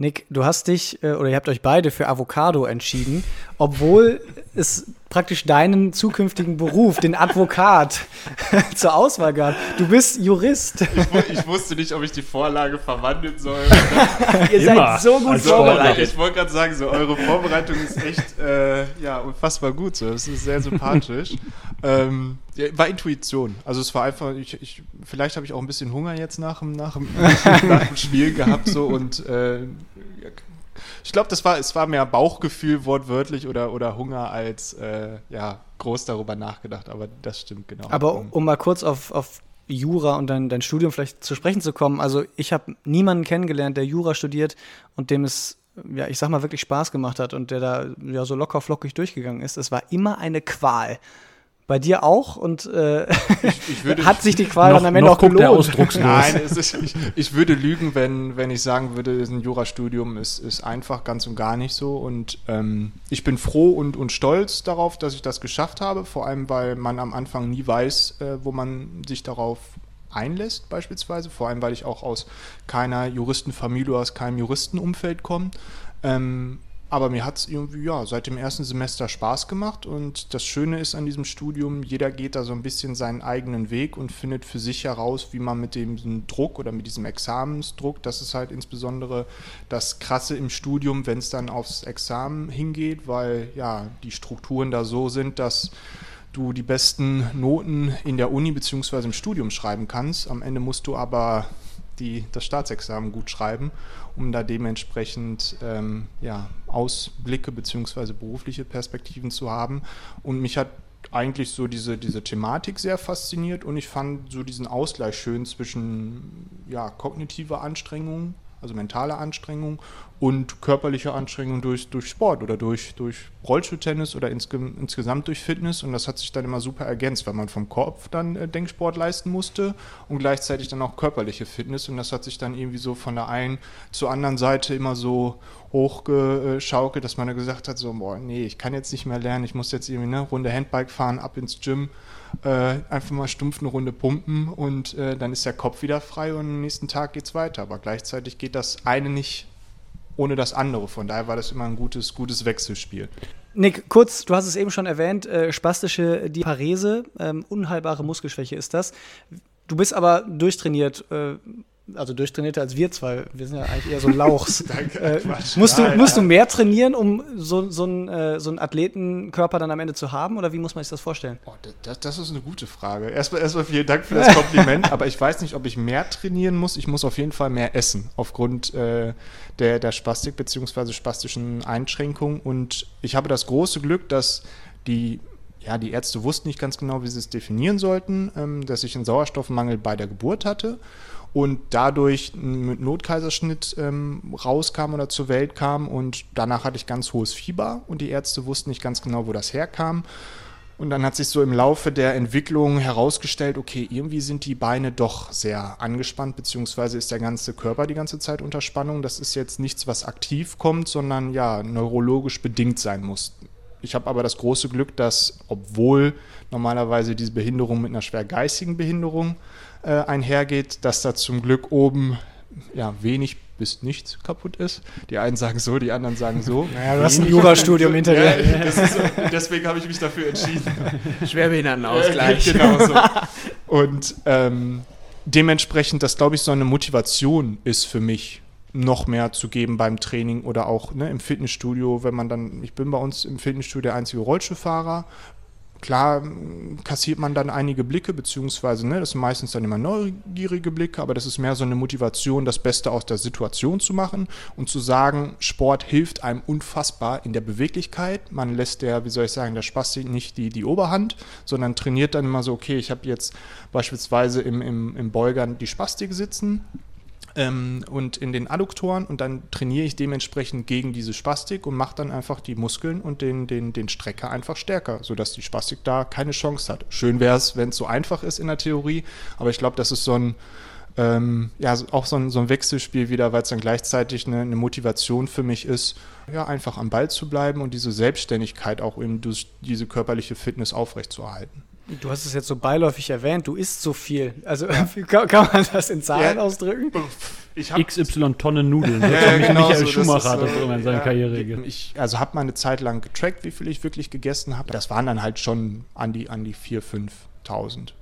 Speaker 4: Nick, du hast dich äh, oder ihr habt euch beide für Avocado entschieden, obwohl es praktisch deinen zukünftigen Beruf, den Advokat, zur Auswahl gab. Du bist Jurist.
Speaker 2: Ich, ich, wusste nicht, ob ich die Vorlage verwandeln soll.
Speaker 1: Ihr seid so gut also, vorbereitet.
Speaker 2: Ich wollte gerade sagen, so eure Vorbereitung ist echt äh, ja, unfassbar gut. So. Das ist sehr sympathisch. ähm, ja, war Intuition. Also es war einfach, ich, ich vielleicht habe ich auch ein bisschen Hunger jetzt nach dem, nach dem, nach dem Spiel gehabt so und äh, ich glaube, das war, es war mehr Bauchgefühl wortwörtlich oder, oder Hunger als äh, ja, groß darüber nachgedacht, aber das stimmt genau.
Speaker 4: Aber um mal kurz auf, auf Jura und dein, dein Studium vielleicht zu sprechen zu kommen, also ich habe niemanden kennengelernt, der Jura studiert und dem es, ja, ich sag mal, wirklich Spaß gemacht hat und der da ja so locker flockig durchgegangen ist. Es war immer eine Qual. Bei dir auch und äh, ich, ich würde, hat sich die Qual noch, dann am Ende auch gelohnt. Der
Speaker 2: ausdruckslos. Nein, ist, ich, ich, würde lügen, wenn, wenn ich sagen würde, ein Jurastudium ist, ist einfach ganz und gar nicht so. Und ähm, ich bin froh und, und stolz darauf, dass ich das geschafft habe, vor allem weil man am Anfang nie weiß, äh, wo man sich darauf einlässt, beispielsweise. Vor allem, weil ich auch aus keiner Juristenfamilie, aus keinem Juristenumfeld komme. Ähm, aber mir hat es irgendwie, ja, seit dem ersten Semester Spaß gemacht und das Schöne ist an diesem Studium, jeder geht da so ein bisschen seinen eigenen Weg und findet für sich heraus, wie man mit dem Druck oder mit diesem Examensdruck, das ist halt insbesondere das Krasse im Studium, wenn es dann aufs Examen hingeht, weil ja, die Strukturen da so sind, dass du die besten Noten in der Uni bzw. im Studium schreiben kannst. Am Ende musst du aber die, das Staatsexamen gut schreiben um da dementsprechend ähm, ja, Ausblicke bzw. berufliche Perspektiven zu haben. Und mich hat eigentlich so diese, diese Thematik sehr fasziniert und ich fand so diesen Ausgleich schön zwischen ja, kognitiver Anstrengung also mentale Anstrengung und körperliche Anstrengung durch, durch Sport oder durch, durch Rollstuhltennis oder insge insgesamt durch Fitness. Und das hat sich dann immer super ergänzt, weil man vom Kopf dann äh, Denksport leisten musste und gleichzeitig dann auch körperliche Fitness. Und das hat sich dann irgendwie so von der einen zur anderen Seite immer so hochgeschaukelt, dass man da gesagt hat, so, boah, nee, ich kann jetzt nicht mehr lernen, ich muss jetzt irgendwie eine Runde Handbike fahren, ab ins Gym äh, einfach mal stumpf eine Runde pumpen und äh, dann ist der Kopf wieder frei und am nächsten Tag geht es weiter. Aber gleichzeitig geht das eine nicht ohne das andere. Von daher war das immer ein gutes, gutes Wechselspiel.
Speaker 4: Nick, kurz, du hast es eben schon erwähnt, äh, spastische Diparese, ähm, unheilbare Muskelschwäche ist das. Du bist aber durchtrainiert. Äh, also durchtrainierter als wir zwei. Wir sind ja eigentlich eher so Lauchs. Danke, äh, musst, du, musst du mehr trainieren, um so, so, einen, äh, so einen Athletenkörper dann am Ende zu haben? Oder wie muss man sich das vorstellen?
Speaker 2: Oh, das, das, ist eine gute Frage. Erstmal, erstmal vielen Dank für das Kompliment. aber ich weiß nicht, ob ich mehr trainieren muss. Ich muss auf jeden Fall mehr essen, aufgrund äh, der, der Spastik bzw. spastischen Einschränkungen. Und ich habe das große Glück, dass die ja, die Ärzte wussten nicht ganz genau, wie sie es definieren sollten, ähm, dass ich einen Sauerstoffmangel bei der Geburt hatte und dadurch mit Notkaiserschnitt ähm, rauskam oder zur Welt kam und danach hatte ich ganz hohes Fieber und die Ärzte wussten nicht ganz genau, wo das herkam. Und dann hat sich so im Laufe der Entwicklung herausgestellt, okay, irgendwie sind die Beine doch sehr angespannt, beziehungsweise ist der ganze Körper die ganze Zeit unter Spannung. Das ist jetzt nichts, was aktiv kommt, sondern ja, neurologisch bedingt sein muss. Ich habe aber das große Glück, dass, obwohl normalerweise diese Behinderung mit einer schwer geistigen Behinderung äh, einhergeht, dass da zum Glück oben ja, wenig bis nichts kaputt ist. Die einen sagen so, die anderen sagen so.
Speaker 4: Naja, du hast ein Jurastudium hinter dir.
Speaker 2: Ja, ist, deswegen habe ich mich dafür entschieden.
Speaker 1: Schwerbehindertenausgleich.
Speaker 2: Äh, genau so. Und ähm, dementsprechend, das glaube ich so eine Motivation ist für mich, noch mehr zu geben beim Training oder auch ne, im Fitnessstudio, wenn man dann, ich bin bei uns im Fitnessstudio der einzige Rollstuhlfahrer, Klar kassiert man dann einige Blicke, beziehungsweise, ne, das sind meistens dann immer neugierige Blicke, aber das ist mehr so eine Motivation, das Beste aus der Situation zu machen und zu sagen, Sport hilft einem unfassbar in der Beweglichkeit. Man lässt der, wie soll ich sagen, der Spastik nicht die, die Oberhand, sondern trainiert dann immer so, okay, ich habe jetzt beispielsweise im, im, im Beugern die Spastik sitzen, ähm, und in den Adduktoren und dann trainiere ich dementsprechend gegen diese Spastik und mache dann einfach die Muskeln und den, den, den Strecker einfach stärker, sodass die Spastik da keine Chance hat. Schön wäre es, wenn es so einfach ist in der Theorie, aber ich glaube, das ist so ein, ähm, ja, auch so ein, so ein Wechselspiel wieder, weil es dann gleichzeitig eine, eine, Motivation für mich ist, ja, einfach am Ball zu bleiben und diese Selbstständigkeit auch eben durch diese körperliche Fitness aufrechtzuerhalten.
Speaker 4: Du hast es jetzt so beiläufig erwähnt, du isst so viel. Also kann, kann man das in Zahlen ja. ausdrücken?
Speaker 5: Ich XY Tonnen Nudeln. Das ja, genau Michael so, Schumacher hat das so in seiner ja, Karriere
Speaker 2: Ich also habe mal eine Zeit lang getrackt, wie viel ich wirklich gegessen habe. Das waren dann halt schon an die, an die 4.000, 5.000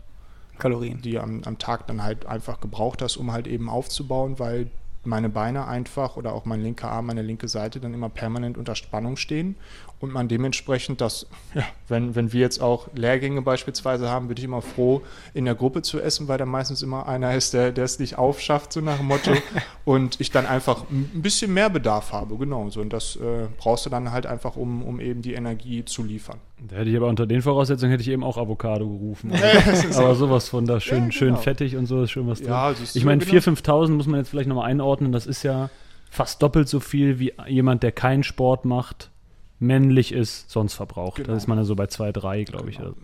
Speaker 4: Kalorien.
Speaker 2: Die am, am Tag dann halt einfach gebraucht hast, um halt eben aufzubauen, weil meine Beine einfach oder auch mein linker Arm, meine linke Seite dann immer permanent unter Spannung stehen und man dementsprechend das, ja, wenn, wenn wir jetzt auch Lehrgänge beispielsweise haben, bin ich immer froh, in der Gruppe zu essen, weil da meistens immer einer ist, der, der es nicht aufschafft, so nach dem Motto. und ich dann einfach ein bisschen mehr Bedarf habe, genau. So. Und das äh, brauchst du dann halt einfach, um, um eben die Energie zu liefern.
Speaker 5: Da hätte ich aber unter den Voraussetzungen hätte ich eben auch Avocado gerufen. Also, aber sowas von da schön, ja, genau. schön fettig und so ist schön was drin. Ja, ich meine, genau. 4.000, 5.000 muss man jetzt vielleicht nochmal einordnen. Das ist ja fast doppelt so viel wie jemand, der keinen Sport macht männlich ist, sonst verbraucht. Genau. Da ist man ja so bei 2, 3, glaube ich. Genau.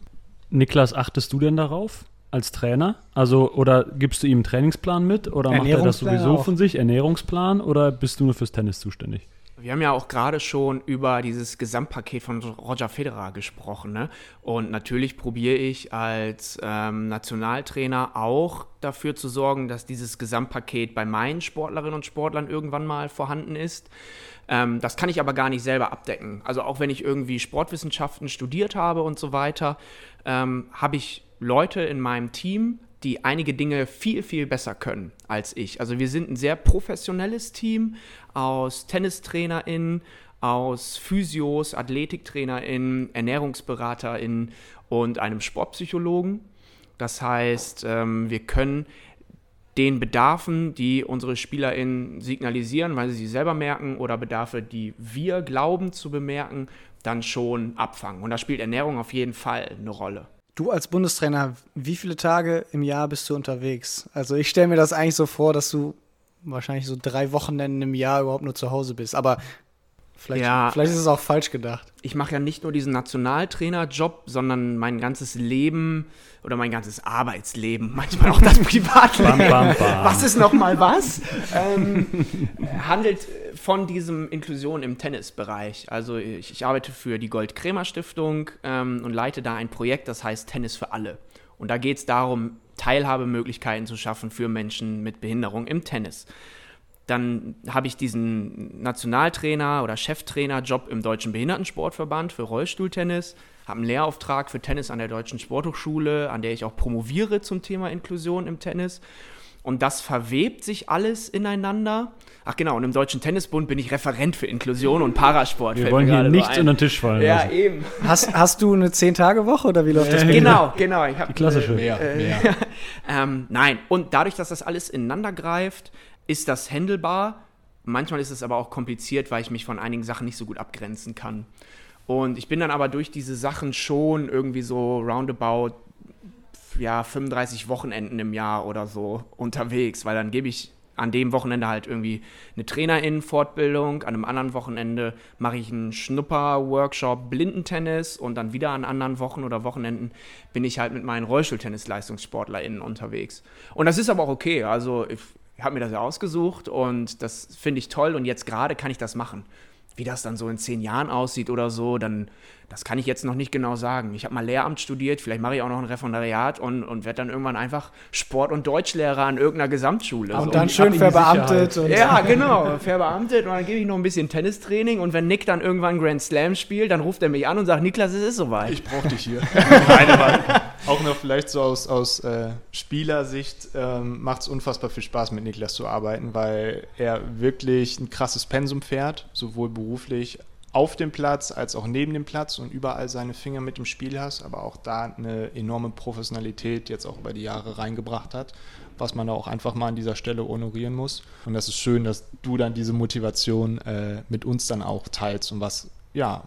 Speaker 5: Niklas, achtest du denn darauf als Trainer? Also, oder gibst du ihm einen Trainingsplan mit oder macht er das sowieso auch. von sich, Ernährungsplan, oder bist du nur fürs Tennis zuständig?
Speaker 1: Wir haben ja auch gerade schon über dieses Gesamtpaket von Roger Federer gesprochen. Ne? Und natürlich probiere ich als ähm, Nationaltrainer auch dafür zu sorgen, dass dieses Gesamtpaket bei meinen Sportlerinnen und Sportlern irgendwann mal vorhanden ist. Ähm, das kann ich aber gar nicht selber abdecken. Also auch wenn ich irgendwie Sportwissenschaften studiert habe und so weiter, ähm, habe ich Leute in meinem Team, die einige Dinge viel, viel besser können als ich. Also wir sind ein sehr professionelles Team aus TennistrainerInnen, aus Physios, AthletiktrainerInnen, ErnährungsberaterInnen und einem Sportpsychologen. Das heißt, ähm, wir können den Bedarfen, die unsere SpielerInnen signalisieren, weil sie sie selber merken, oder Bedarfe, die wir glauben zu bemerken, dann schon abfangen. Und da spielt Ernährung auf jeden Fall eine Rolle.
Speaker 4: Du als Bundestrainer, wie viele Tage im Jahr bist du unterwegs? Also ich stelle mir das eigentlich so vor, dass du wahrscheinlich so drei Wochenenden im Jahr überhaupt nur zu Hause bist. Aber Vielleicht, ja, vielleicht ist es auch falsch gedacht.
Speaker 1: Ich mache ja nicht nur diesen Nationaltrainerjob, sondern mein ganzes Leben oder mein ganzes Arbeitsleben, manchmal auch das Privatleben. bam, bam, bam. Was ist nochmal was? ähm, handelt von diesem Inklusion im Tennisbereich. Also ich, ich arbeite für die Gold-Kremer-Stiftung ähm, und leite da ein Projekt, das heißt Tennis für alle. Und da geht es darum, Teilhabemöglichkeiten zu schaffen für Menschen mit Behinderung im Tennis. Dann habe ich diesen Nationaltrainer oder Cheftrainer-Job im Deutschen Behindertensportverband für Rollstuhltennis, habe einen Lehrauftrag für Tennis an der Deutschen Sporthochschule, an der ich auch promoviere zum Thema Inklusion im Tennis. Und das verwebt sich alles ineinander. Ach genau, und im Deutschen Tennisbund bin ich Referent für Inklusion und Parasport.
Speaker 5: Wir wollen hier nichts unter den Tisch fallen.
Speaker 1: Ja, lassen. eben.
Speaker 4: Hast, hast du eine 10-Tage-Woche oder wie läuft ja, das?
Speaker 1: Genau, genau. Ich
Speaker 5: hab, Die klassische.
Speaker 1: Äh, mehr, äh, mehr. ähm, nein, und dadurch, dass das alles ineinander greift, ist das händelbar. Manchmal ist es aber auch kompliziert, weil ich mich von einigen Sachen nicht so gut abgrenzen kann. Und ich bin dann aber durch diese Sachen schon irgendwie so roundabout ja, 35 Wochenenden im Jahr oder so unterwegs, weil dann gebe ich an dem Wochenende halt irgendwie eine Trainerinnenfortbildung, an einem anderen Wochenende mache ich einen Schnupper-Workshop Blindentennis und dann wieder an anderen Wochen oder Wochenenden bin ich halt mit meinen Rollstuhltennis-LeistungssportlerInnen unterwegs. Und das ist aber auch okay, also habe mir das ja ausgesucht und das finde ich toll und jetzt gerade kann ich das machen. Wie das dann so in zehn Jahren aussieht oder so, dann das kann ich jetzt noch nicht genau sagen. Ich habe mal Lehramt studiert, vielleicht mache ich auch noch ein Referendariat und, und werde dann irgendwann einfach Sport- und Deutschlehrer an irgendeiner Gesamtschule.
Speaker 4: Und
Speaker 1: so.
Speaker 4: dann schön verbeamtet. Und
Speaker 1: Ja, genau, verbeamtet und dann gebe ich noch ein bisschen Tennistraining und wenn Nick dann irgendwann Grand Slam spielt, dann ruft er mich an und sagt, Niklas, es ist soweit.
Speaker 2: Ich brauche dich hier. Nein, aber auch noch vielleicht so aus, aus äh, Spielersicht ähm, macht es unfassbar viel Spaß, mit Niklas zu arbeiten, weil er wirklich ein krasses Pensum fährt, sowohl beruflich auf dem Platz als auch neben dem Platz und überall seine Finger mit im Spiel hast, aber auch da eine enorme Professionalität jetzt auch über die Jahre reingebracht hat, was man da auch einfach mal an dieser Stelle honorieren muss. Und das ist schön, dass du dann diese Motivation äh, mit uns dann auch teilst und was ja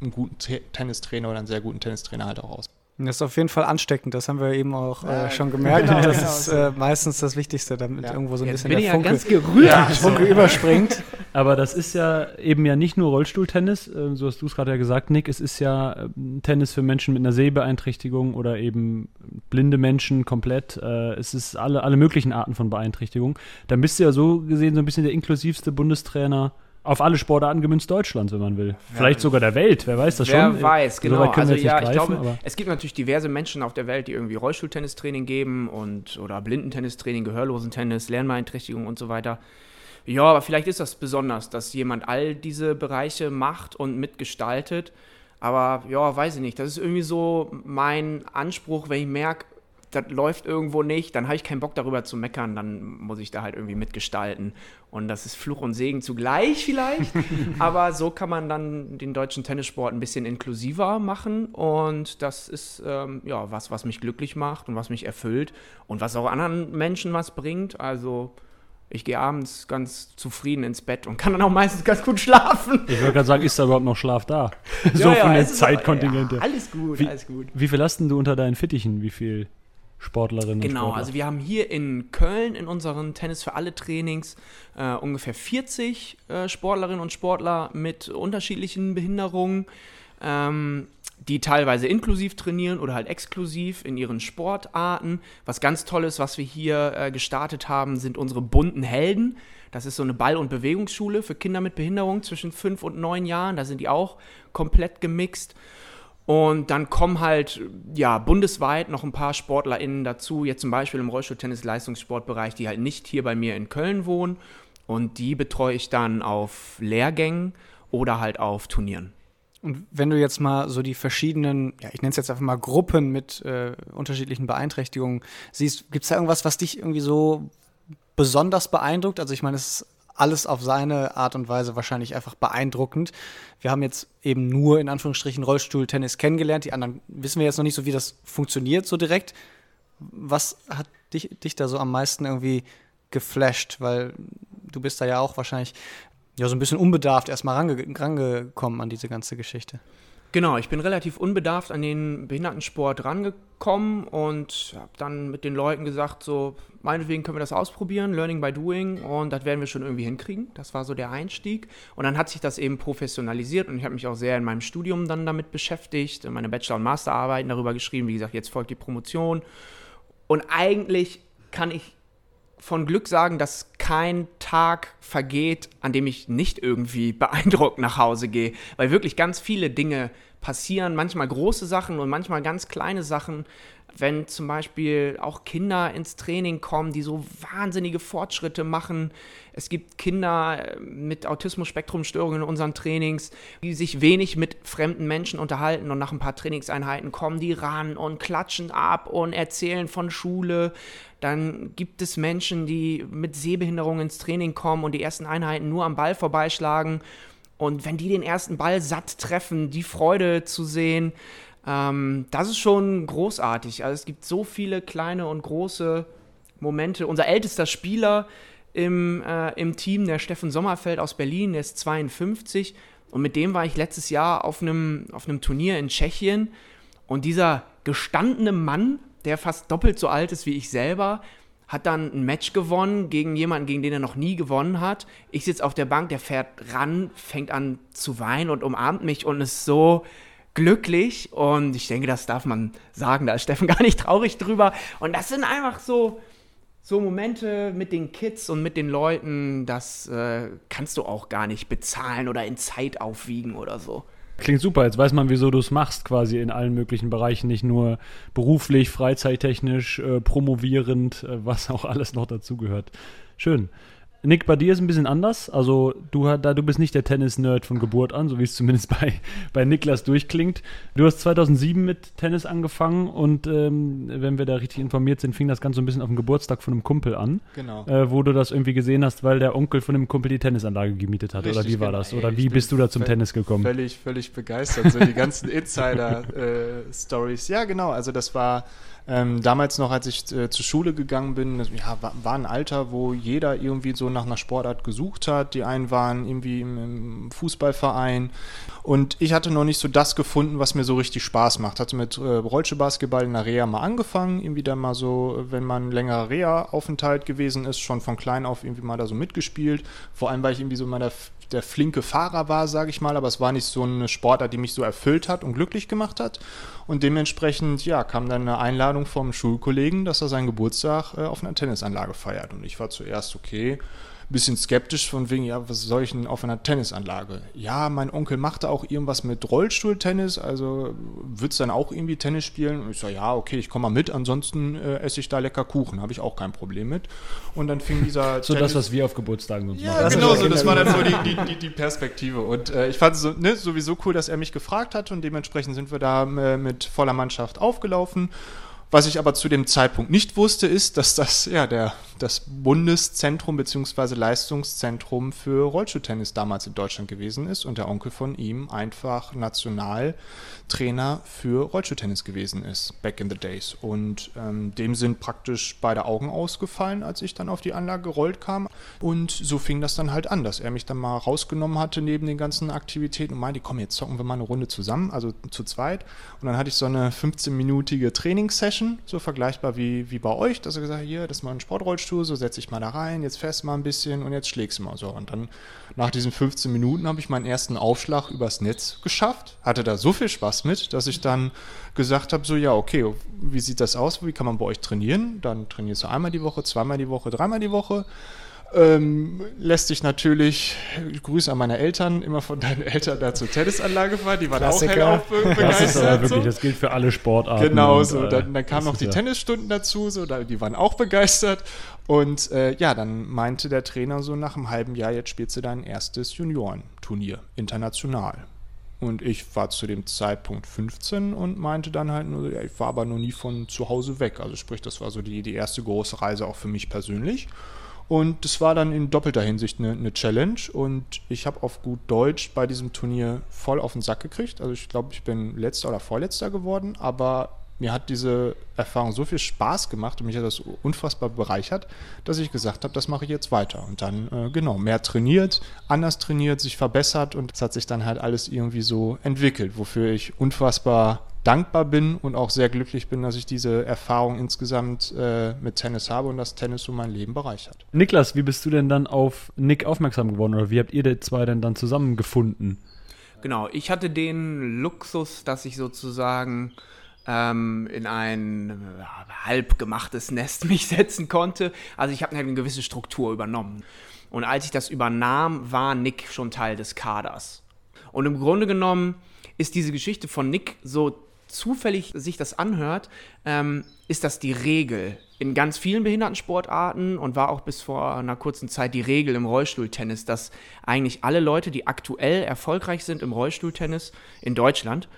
Speaker 2: einen guten Te Tennistrainer oder einen sehr guten Tennistrainer halt auch aus.
Speaker 4: Das ist auf jeden Fall ansteckend, das haben wir eben auch
Speaker 2: Ja,
Speaker 4: äh, schon gemerkt.
Speaker 2: genau,
Speaker 4: und das
Speaker 2: genau
Speaker 4: ist
Speaker 2: so.
Speaker 4: äh, meistens das Wichtigste, damit
Speaker 2: Ja.
Speaker 4: irgendwo so ein
Speaker 1: Jetzt
Speaker 4: bisschen
Speaker 1: bin ich
Speaker 4: der
Speaker 1: ja
Speaker 4: Funke,
Speaker 1: ganz gerührt.
Speaker 4: ja, Funke überspringt.
Speaker 5: Aber das ist ja eben ja nicht nur Rollstuhltennis, äh, so hast du es gerade ja gesagt, Nick. Es ist ja ähm, Tennis für Menschen mit einer Sehbeeinträchtigung oder eben blinde Menschen komplett. Äh, es ist alle, alle möglichen Arten von Beeinträchtigung. Dann bist du ja so gesehen so ein bisschen der inklusivste Bundestrainer auf alle Sportarten gemünzt Deutschlands, wenn man will. Vielleicht sogar der Welt, wer weiß das
Speaker 1: Wer
Speaker 5: schon.
Speaker 1: weiß,
Speaker 5: So
Speaker 1: genau. Also ja, ich
Speaker 5: greifen,
Speaker 1: glaube, es gibt natürlich diverse Menschen auf der Welt, die irgendwie Rollstuhltennistraining geben und oder Blindentennistraining, Gehörlosentennis, Lernbeeinträchtigung und so weiter. Ja, aber vielleicht ist das besonders, dass jemand all diese Bereiche macht und mitgestaltet. Aber ja, weiß ich nicht. Das ist irgendwie so mein Anspruch, wenn ich merke, das läuft irgendwo nicht, dann habe ich keinen Bock darüber zu meckern, dann muss ich da halt irgendwie mitgestalten. Und das ist Fluch und Segen zugleich vielleicht, aber so kann man dann den deutschen Tennissport ein bisschen inklusiver machen und das ist ähm, ja was, was mich glücklich macht und was mich erfüllt und was auch anderen Menschen was bringt. Also ich gehe abends ganz zufrieden ins Bett und kann dann auch meistens ganz gut schlafen.
Speaker 5: Ich wollte gerade sagen, ist da überhaupt noch Schlaf da? so
Speaker 1: Ja, ja,
Speaker 5: von der Zeitkontingente.
Speaker 1: Ja, alles gut,
Speaker 5: Wie-
Speaker 1: alles gut.
Speaker 5: Wie viel hast denn du unter deinen Fittichen? Wie viel Sportlerinnen und
Speaker 1: Genau,
Speaker 5: Sportler?
Speaker 1: also wir haben hier in Köln in unseren Tennis für alle Trainings äh, ungefähr 40 äh, Sportlerinnen und Sportler mit unterschiedlichen Behinderungen, ähm, die teilweise inklusiv trainieren oder halt exklusiv in ihren Sportarten. Was ganz toll ist, was wir hier äh, gestartet haben, sind unsere bunten Helden. Das ist so eine Ball- und Bewegungsschule für Kinder mit Behinderung zwischen fünf und neun Jahren. Da sind die auch komplett gemixt. Und dann kommen halt, ja, bundesweit noch ein paar SportlerInnen dazu, jetzt zum Beispiel im Rollstuhl-Tennis-Leistungssportbereich, die halt nicht hier bei mir in Köln wohnen. Und die betreue ich dann auf Lehrgängen oder halt auf Turnieren.
Speaker 4: Und wenn du jetzt mal so die verschiedenen, ja, ich nenne es jetzt einfach mal Gruppen mit äh, unterschiedlichen Beeinträchtigungen siehst, gibt es da irgendwas, was dich irgendwie so besonders beeindruckt? Also ich meine, es ist alles auf seine Art und Weise wahrscheinlich einfach beeindruckend. Wir haben jetzt eben nur in Anführungsstrichen Rollstuhl-Tennis kennengelernt. Die anderen wissen wir jetzt noch nicht so, wie das funktioniert so direkt. Was hat dich, dich da so am meisten irgendwie geflasht? Weil du bist da ja auch wahrscheinlich ja so ein bisschen unbedarft erstmal range rangekommen an diese ganze Geschichte.
Speaker 1: Genau, ich bin relativ unbedarft an den Behindertensport rangekommen und habe dann mit den Leuten gesagt, so, meinetwegen können wir das ausprobieren, Learning by Doing und das werden wir schon irgendwie hinkriegen. Das war so der Einstieg und dann hat sich das eben professionalisiert und ich habe mich auch sehr in meinem Studium dann damit beschäftigt, meine Bachelor- und Masterarbeiten darüber geschrieben, wie gesagt, jetzt folgt die Promotion und eigentlich kann ich von Glück sagen, dass kein Tag vergeht, an dem ich nicht irgendwie beeindruckt nach Hause gehe, weil wirklich ganz viele Dinge passieren, manchmal große Sachen und manchmal ganz kleine Sachen. Wenn zum Beispiel auch Kinder ins Training kommen, die so wahnsinnige Fortschritte machen. Es gibt Kinder äh, mit Autismus-Spektrum-Störungen in unseren Trainings, die sich wenig mit fremden Menschen unterhalten und nach ein paar Trainingseinheiten kommen die ran und klatschen ab und erzählen von Schule. Dann gibt es Menschen, die mit Sehbehinderung ins Training kommen und die ersten Einheiten nur am Ball vorbeischlagen. Und wenn die den ersten Ball satt treffen, die Freude zu sehen, ähm, das ist schon großartig. Also es gibt so viele kleine und große Momente. Unser ältester Spieler im, äh, im Team, der Steffen Sommerfeld aus Berlin, der ist 52. Und mit dem war ich letztes Jahr auf einem, auf einem Turnier in Tschechien. Und dieser gestandene Mann, der fast doppelt so alt ist wie ich selber, hat dann ein Match gewonnen gegen jemanden, gegen den er noch nie gewonnen hat. Ich sitze auf der Bank, der fährt ran, fängt an zu weinen und umarmt mich und ist so glücklich. Und ich denke, das darf man sagen, da ist Steffen gar nicht traurig drüber. Und das sind einfach so, so Momente mit den Kids und mit den Leuten, das äh, kannst du auch gar nicht bezahlen oder in Zeit aufwiegen oder so.
Speaker 5: Klingt super. Jetzt weiß man, wieso du es machst, quasi in allen möglichen Bereichen, nicht nur beruflich, freizeittechnisch, äh, promovierend, äh, was auch alles noch dazugehört. Schön. Nick, bei dir ist ein bisschen anders. Also du, da, du bist nicht der Tennis-Nerd von Geburt an, so wie es zumindest bei, bei Niklas durchklingt. Du hast 2007 mit Tennis angefangen und ähm, wenn wir da richtig informiert sind, fing das Ganze so ein bisschen auf dem Geburtstag von einem Kumpel an.
Speaker 2: Genau.
Speaker 5: Äh, wo du das irgendwie gesehen hast, weil der Onkel von dem Kumpel die Tennisanlage gemietet hat.
Speaker 2: Richtig,
Speaker 5: oder wie war
Speaker 2: genau.
Speaker 5: das?
Speaker 2: Ey,
Speaker 5: Oder wie bist du da zum Tennis gekommen?
Speaker 2: Völlig, völlig begeistert. So die ganzen Insider-Stories. ja, genau. Also das war ähm, damals noch, als ich äh, zur Schule gegangen bin, das, ja, war, war ein Alter, wo jeder irgendwie so nach einer Sportart gesucht hat. Die einen waren irgendwie im, im Fußballverein. Und ich hatte noch nicht so das gefunden, was mir so richtig Spaß macht. Hatte mit äh, Rollstuhlbasketball in der Reha mal angefangen. Irgendwie dann mal so, wenn man längerer Reha-Aufenthalt gewesen ist, schon von klein auf irgendwie mal da so mitgespielt. Vor allem, weil ich irgendwie so mal der, der flinke Fahrer war, sage ich mal. Aber es war nicht so eine Sportart, die mich so erfüllt hat und glücklich gemacht hat. Und dementsprechend, ja, kam dann eine Einladung vom Schulkollegen, dass er seinen Geburtstag äh, auf einer Tennisanlage feiert. Und ich war zuerst okay bisschen skeptisch von wegen, ja, was soll ich denn auf einer Tennisanlage? Ja, mein Onkel machte auch irgendwas mit Rollstuhltennis, also wird es dann auch irgendwie Tennis spielen? Und ich so, ja, okay, ich komme mal mit, ansonsten äh, esse ich da lecker Kuchen, habe ich auch kein Problem mit. Und dann fing dieser
Speaker 5: So das, was wir auf Geburtstagen sonst
Speaker 2: ja,
Speaker 5: machen.
Speaker 4: Das
Speaker 2: genau
Speaker 4: ist
Speaker 2: so. Das war dann so die, die, die, die Perspektive. Und äh, ich fand es so, ne, sowieso cool, dass er mich gefragt hat und dementsprechend sind wir da äh, mit voller Mannschaft aufgelaufen. Was ich aber zu dem Zeitpunkt nicht wusste, ist, dass das ja der, das Bundeszentrum bzw. Leistungszentrum für Rollstuhltennis damals in Deutschland gewesen ist und der Onkel von ihm einfach Nationaltrainer für Rollstuhltennis gewesen ist, back in the days. Und ähm, dem sind praktisch beide Augen ausgefallen, als ich dann auf die Anlage gerollt kam. Und so fing das dann halt an, dass er mich dann mal rausgenommen hatte neben den ganzen Aktivitäten und meinte, komm, jetzt zocken wir mal eine Runde zusammen, also zu zweit. Und dann hatte ich so eine 15-minütige Trainingssession, so vergleichbar wie, wie bei euch, dass er gesagt hat, hier, das ist mal ein Sportrollstuhl, so setz dich mal da rein, jetzt fährst du mal ein bisschen und jetzt schlägst du mal so. Und dann nach diesen 15 Minuten habe ich meinen ersten Aufschlag übers Netz geschafft, hatte da so viel Spaß mit, dass ich dann gesagt habe, so ja, okay, wie sieht das aus, wie kann man bei euch trainieren? Dann trainierst du einmal die Woche, zweimal die Woche, dreimal die Woche. Ähm, lässt sich natürlich, Grüße an meine Eltern, immer von deinen Eltern da zur Tennisanlage fahren, die waren
Speaker 4: Klassiker.
Speaker 2: auch hellauf be-
Speaker 5: Das
Speaker 2: begeistert.
Speaker 5: ist aber wirklich,
Speaker 2: so.
Speaker 5: das gilt für alle Sportarten.
Speaker 2: Genau so.
Speaker 5: äh,
Speaker 2: Dann, dann kamen noch die
Speaker 5: ja-
Speaker 2: Tennisstunden dazu, so, da, die waren auch begeistert. Und äh, ja, dann meinte der Trainer so nach einem halben Jahr, jetzt spielst du dein erstes Juniorenturnier, international. Und ich war zu dem Zeitpunkt 15 und meinte dann halt nur, ja, ich war aber noch nie von zu Hause weg. Also sprich, das war so die, die erste große Reise auch für mich persönlich. Und das war dann in doppelter Hinsicht eine, eine Challenge. Und ich habe auf gut Deutsch bei diesem Turnier voll auf den Sack gekriegt. Also ich glaube, ich bin letzter oder vorletzter geworden. Aber mir hat diese Erfahrung so viel Spaß gemacht und mich hat das unfassbar bereichert, dass ich gesagt habe, das mache ich jetzt weiter. Und dann, äh, genau, mehr trainiert, anders trainiert, sich verbessert und es hat sich dann halt alles irgendwie so entwickelt, wofür ich unfassbar dankbar bin und auch sehr glücklich bin, dass ich diese Erfahrung insgesamt äh, mit Tennis habe und das Tennis so mein Leben bereichert.
Speaker 5: Niklas, wie bist du denn dann auf Nick aufmerksam geworden oder wie habt ihr die zwei denn dann zusammengefunden?
Speaker 1: Genau, ich hatte den Luxus, dass ich sozusagen ähm, in ein äh, halb gemachtes Nest mich setzen konnte. Also ich habe eine gewisse Struktur übernommen. Und als ich das übernahm, war Nick schon Teil des Kaders. Und im Grunde genommen ist diese Geschichte von Nick so zufällig sich das anhört, ähm, ist das die Regel in ganz vielen Behindertensportarten und war auch bis vor einer kurzen Zeit die Regel im Rollstuhltennis, dass eigentlich alle Leute, die aktuell erfolgreich sind im Rollstuhltennis in Deutschland,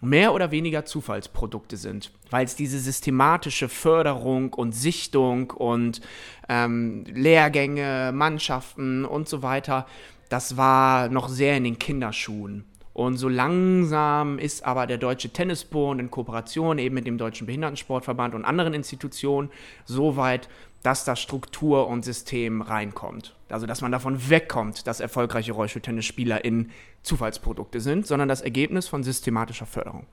Speaker 1: mehr oder weniger Zufallsprodukte sind, weil es diese systematische Förderung und Sichtung und ähm, Lehrgänge, Mannschaften und so weiter, das war noch sehr in den Kinderschuhen. Und so langsam ist aber der Deutsche Tennisbund in Kooperation eben mit dem Deutschen Behindertensportverband und anderen Institutionen so weit, dass das Struktur und System reinkommt. Also dass man davon wegkommt, dass erfolgreiche Rollstuhltennisspieler in Zufallsprodukte sind, sondern das Ergebnis von systematischer Förderung.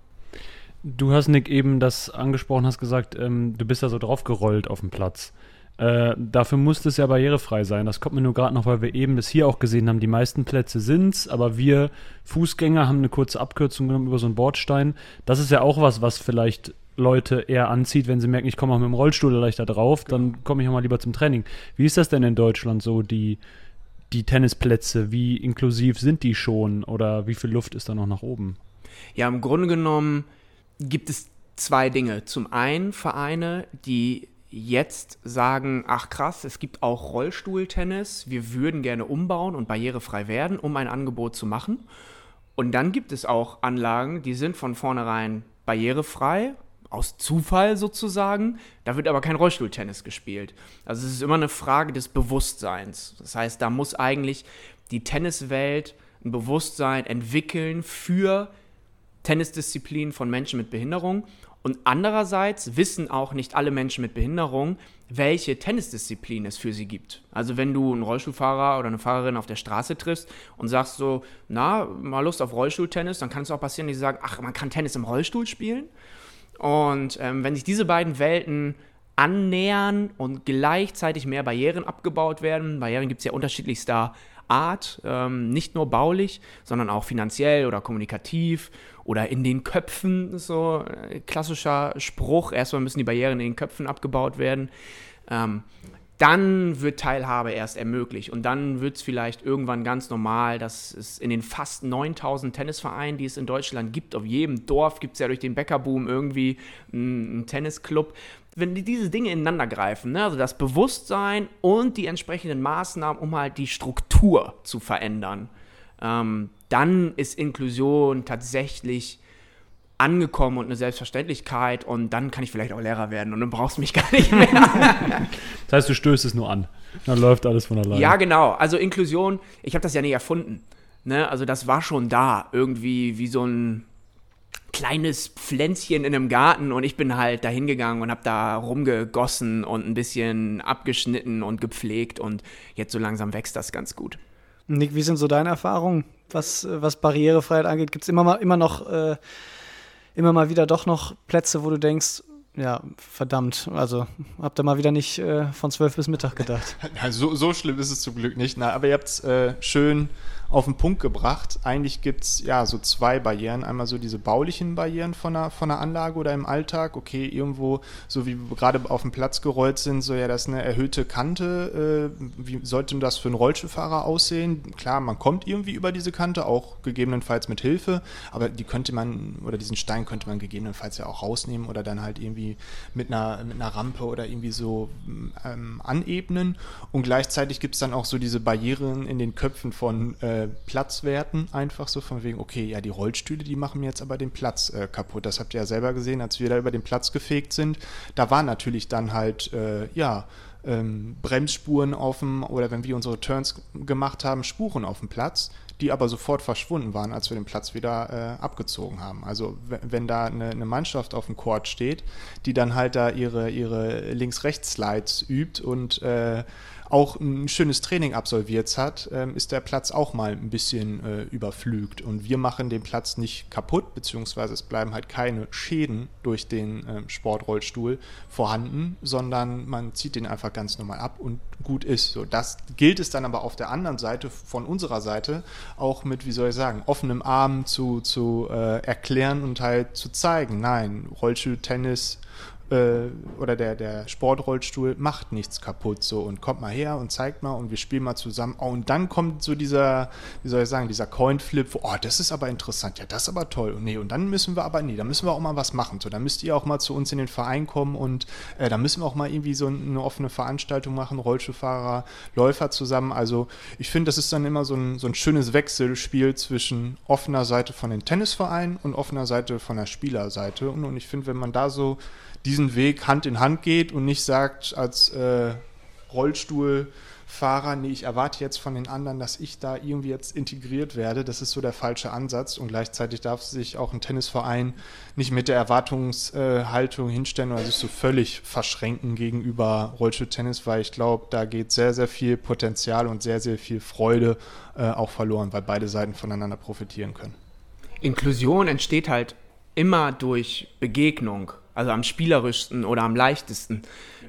Speaker 5: Du hast, Nick, eben das angesprochen, hast gesagt, ähm, du bist da so draufgerollt auf dem Platz. Äh, dafür muss es ja barrierefrei sein. Das kommt mir nur gerade noch, weil wir eben das hier auch gesehen haben. Die meisten Plätze sind's, aber wir Fußgänger haben eine kurze Abkürzung genommen über so einen Bordstein. Das ist ja auch was, was vielleicht Leute eher anzieht, wenn sie merken, ich komme auch mit dem Rollstuhl leichter drauf, dann komme ich auch mal lieber zum Training. Wie ist das denn in Deutschland so, die, die Tennisplätze? Wie inklusiv sind die schon oder wie viel Luft ist da noch nach oben?
Speaker 1: Ja, im Grunde genommen gibt es zwei Dinge. Zum einen Vereine, die jetzt sagen, ach krass, es gibt auch Rollstuhltennis, wir würden gerne umbauen und barrierefrei werden, um ein Angebot zu machen. Und dann gibt es auch Anlagen, die sind von vornherein barrierefrei, aus Zufall sozusagen. Da wird aber kein Rollstuhltennis gespielt. Also es ist immer eine Frage des Bewusstseins. Das heißt, da muss eigentlich die Tenniswelt ein Bewusstsein entwickeln für Tennisdisziplinen von Menschen mit Behinderung und andererseits wissen auch nicht alle Menschen mit Behinderung, welche Tennisdisziplin es für sie gibt. Also wenn du einen Rollstuhlfahrer oder eine Fahrerin auf der Straße triffst und sagst so, na, mal Lust auf Rollstuhltennis, dann kann es auch passieren, dass sie sagen, ach, man kann Tennis im Rollstuhl spielen. Und ähm, wenn sich diese beiden Welten annähern und gleichzeitig mehr Barrieren abgebaut werden, Barrieren gibt es ja unterschiedlichster Art, ähm, nicht nur baulich, sondern auch finanziell oder kommunikativ oder in den Köpfen, so äh, klassischer Spruch, erstmal müssen die Barrieren in den Köpfen abgebaut werden. Ähm, dann wird Teilhabe erst ermöglicht. Und dann wird es vielleicht irgendwann ganz normal, dass es in den fast 9000 Tennisvereinen, die es in Deutschland gibt, auf jedem Dorf gibt es ja durch den Bäckerboom irgendwie einen Tennisclub, wenn die diese Dinge ineinander greifen, ne, also das Bewusstsein und die entsprechenden Maßnahmen, um halt die Struktur zu verändern, ähm, dann ist Inklusion tatsächlich angekommen und eine Selbstverständlichkeit und dann kann ich vielleicht auch Lehrer werden und dann brauchst du mich gar nicht mehr.
Speaker 5: das heißt, du stößt es nur an. Dann läuft alles von alleine.
Speaker 1: Ja, genau. Also Inklusion, ich habe das ja nicht erfunden. Ne? Also das war schon da, irgendwie wie so ein kleines Pflänzchen in einem Garten und ich bin halt da hingegangen und habe da rumgegossen und ein bisschen abgeschnitten und gepflegt und jetzt so langsam wächst das ganz gut.
Speaker 4: Nick, wie sind so deine Erfahrungen, was, was Barrierefreiheit angeht? Gibt es immer, mal, immer noch äh, immer mal wieder doch noch Plätze, wo du denkst, ja, verdammt. Also habt ihr mal wieder nicht äh, von zwölf bis Mittag gedacht.
Speaker 2: so, so schlimm ist es zum Glück nicht. Na, aber ihr habt es äh, schön auf den Punkt gebracht. Eigentlich gibt es ja so zwei Barrieren. Einmal so diese baulichen Barrieren von einer, von einer Anlage oder im Alltag. Okay, irgendwo, so wie wir gerade auf dem Platz gerollt sind, so ja, das ist eine erhöhte Kante. Äh, wie sollte das für einen Rollstuhlfahrer aussehen? Klar, man kommt irgendwie über diese Kante, auch gegebenenfalls mit Hilfe, aber die könnte man, oder diesen Stein könnte man gegebenenfalls ja auch rausnehmen oder dann halt irgendwie mit einer, mit einer Rampe oder irgendwie so ähm, anebnen. Und gleichzeitig gibt es dann auch so diese Barrieren in den Köpfen von äh, äh, Platzwerten einfach so von wegen, okay, ja, die Rollstühle, die machen mir jetzt aber den Platz äh, kaputt. Das habt ihr ja selber gesehen, als wir da über den Platz gefegt sind. Da waren natürlich dann halt, äh, ja, ähm, Bremsspuren auf dem, oder wenn wir unsere Turns gemacht haben, Spuren auf dem Platz, die aber sofort verschwunden waren, als wir den Platz wieder äh, abgezogen haben. Also wenn da eine, eine, Mannschaft auf dem Court steht, die dann halt da ihre, ihre Links-Rechts-Slides übt und äh, auch ein schönes Training absolviert hat, ähm, ist der Platz auch mal ein bisschen äh, überflügt. Und wir machen den Platz nicht kaputt, beziehungsweise es bleiben halt keine Schäden durch den ähm, Sportrollstuhl vorhanden, sondern man zieht den einfach ganz normal ab und gut ist. So, das gilt es dann aber auf der anderen Seite, von unserer Seite, auch mit, wie soll ich sagen, offenem Arm zu, zu äh, erklären und halt zu zeigen. Nein, Rollstuhl, Tennis, äh, oder der, der Sportrollstuhl macht nichts kaputt so und kommt mal her und zeigt mal und wir spielen mal zusammen. Oh, und dann kommt so dieser, wie soll ich sagen, dieser Coinflip, wo, oh, das ist aber interessant, ja, das ist aber toll. Und nee, und dann müssen wir aber, nee, da müssen wir auch mal was machen. So, dann müsst ihr auch mal zu uns in den Verein kommen und äh, da müssen wir auch mal irgendwie so eine offene Veranstaltung machen, Rollstuhlfahrer, Läufer zusammen. Also ich finde, das ist dann immer so ein, so ein schönes Wechselspiel zwischen offener Seite von den Tennisvereinen und offener Seite von der Spielerseite. Und, und ich finde, wenn man da so diesen Weg Hand in Hand geht und nicht sagt als äh, Rollstuhlfahrer, nee, ich erwarte jetzt von den anderen, dass ich da irgendwie jetzt integriert werde. Das ist so der falsche Ansatz und gleichzeitig darf sich auch ein Tennisverein nicht mit der Erwartungshaltung hinstellen oder sich so völlig verschränken gegenüber Rollstuhltennis, weil ich glaube, da geht sehr, sehr viel Potenzial und sehr, sehr viel Freude äh, auch verloren, weil beide Seiten voneinander profitieren können.
Speaker 1: Inklusion entsteht halt immer durch Begegnung also am spielerischsten oder am leichtesten.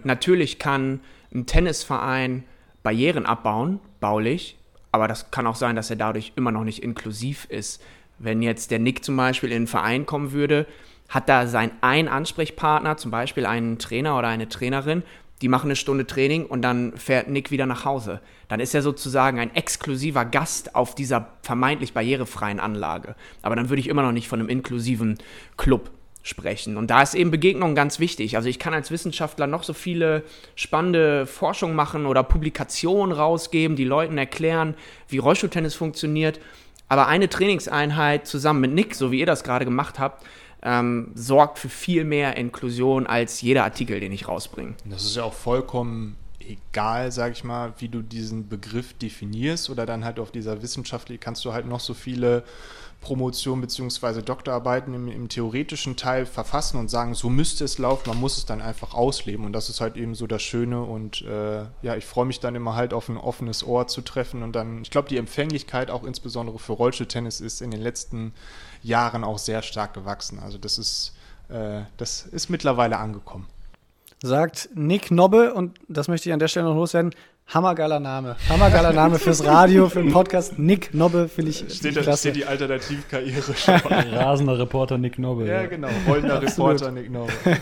Speaker 1: Natürlich kann ein Tennisverein Barrieren abbauen, baulich, aber das kann auch sein, dass er dadurch immer noch nicht inklusiv ist. Wenn jetzt der Nick zum Beispiel in einen Verein kommen würde, hat da sein ein Ansprechpartner, zum Beispiel einen Trainer oder eine Trainerin, die machen eine Stunde Training und dann fährt Nick wieder nach Hause. Dann ist er sozusagen ein exklusiver Gast auf dieser vermeintlich barrierefreien Anlage. Aber dann würde ich immer noch nicht von einem inklusiven Club sprechen. Und da ist eben Begegnung ganz wichtig. Also ich kann als Wissenschaftler noch so viele spannende Forschung machen oder Publikationen rausgeben, die Leuten erklären, wie Rollstuhltennis funktioniert. Aber eine Trainingseinheit zusammen mit Nick, so wie ihr das gerade gemacht habt, ähm, sorgt für viel mehr Inklusion als jeder Artikel, den ich rausbringe.
Speaker 2: Das ist ja auch vollkommen egal, sag ich mal, wie du diesen Begriff definierst oder dann halt auf dieser wissenschaftlich kannst du halt noch so viele Promotion bzw. Doktorarbeiten im, im, theoretischen Teil verfassen und sagen, so müsste es laufen, man muss es dann einfach ausleben und das ist halt eben so das Schöne und äh, ja, ich freue mich dann immer halt auf ein offenes Ohr zu treffen und dann, ich glaube, die Empfänglichkeit auch insbesondere für Rollstuhltennis ist in den letzten Jahren auch sehr stark gewachsen. Also das ist, äh, das ist mittlerweile angekommen.
Speaker 4: Sagt Nick Nobbe und das möchte ich an der Stelle noch loswerden. Hammergeiler Name. Hammergeiler Name fürs Radio, für den Podcast. Nick Nobbe finde ich
Speaker 2: steht, da, steht die Alternativkarriere schon.
Speaker 5: Rasender Reporter Nick Nobbe.
Speaker 2: Ja, ja. genau. Rollender Reporter Nick Nobbe.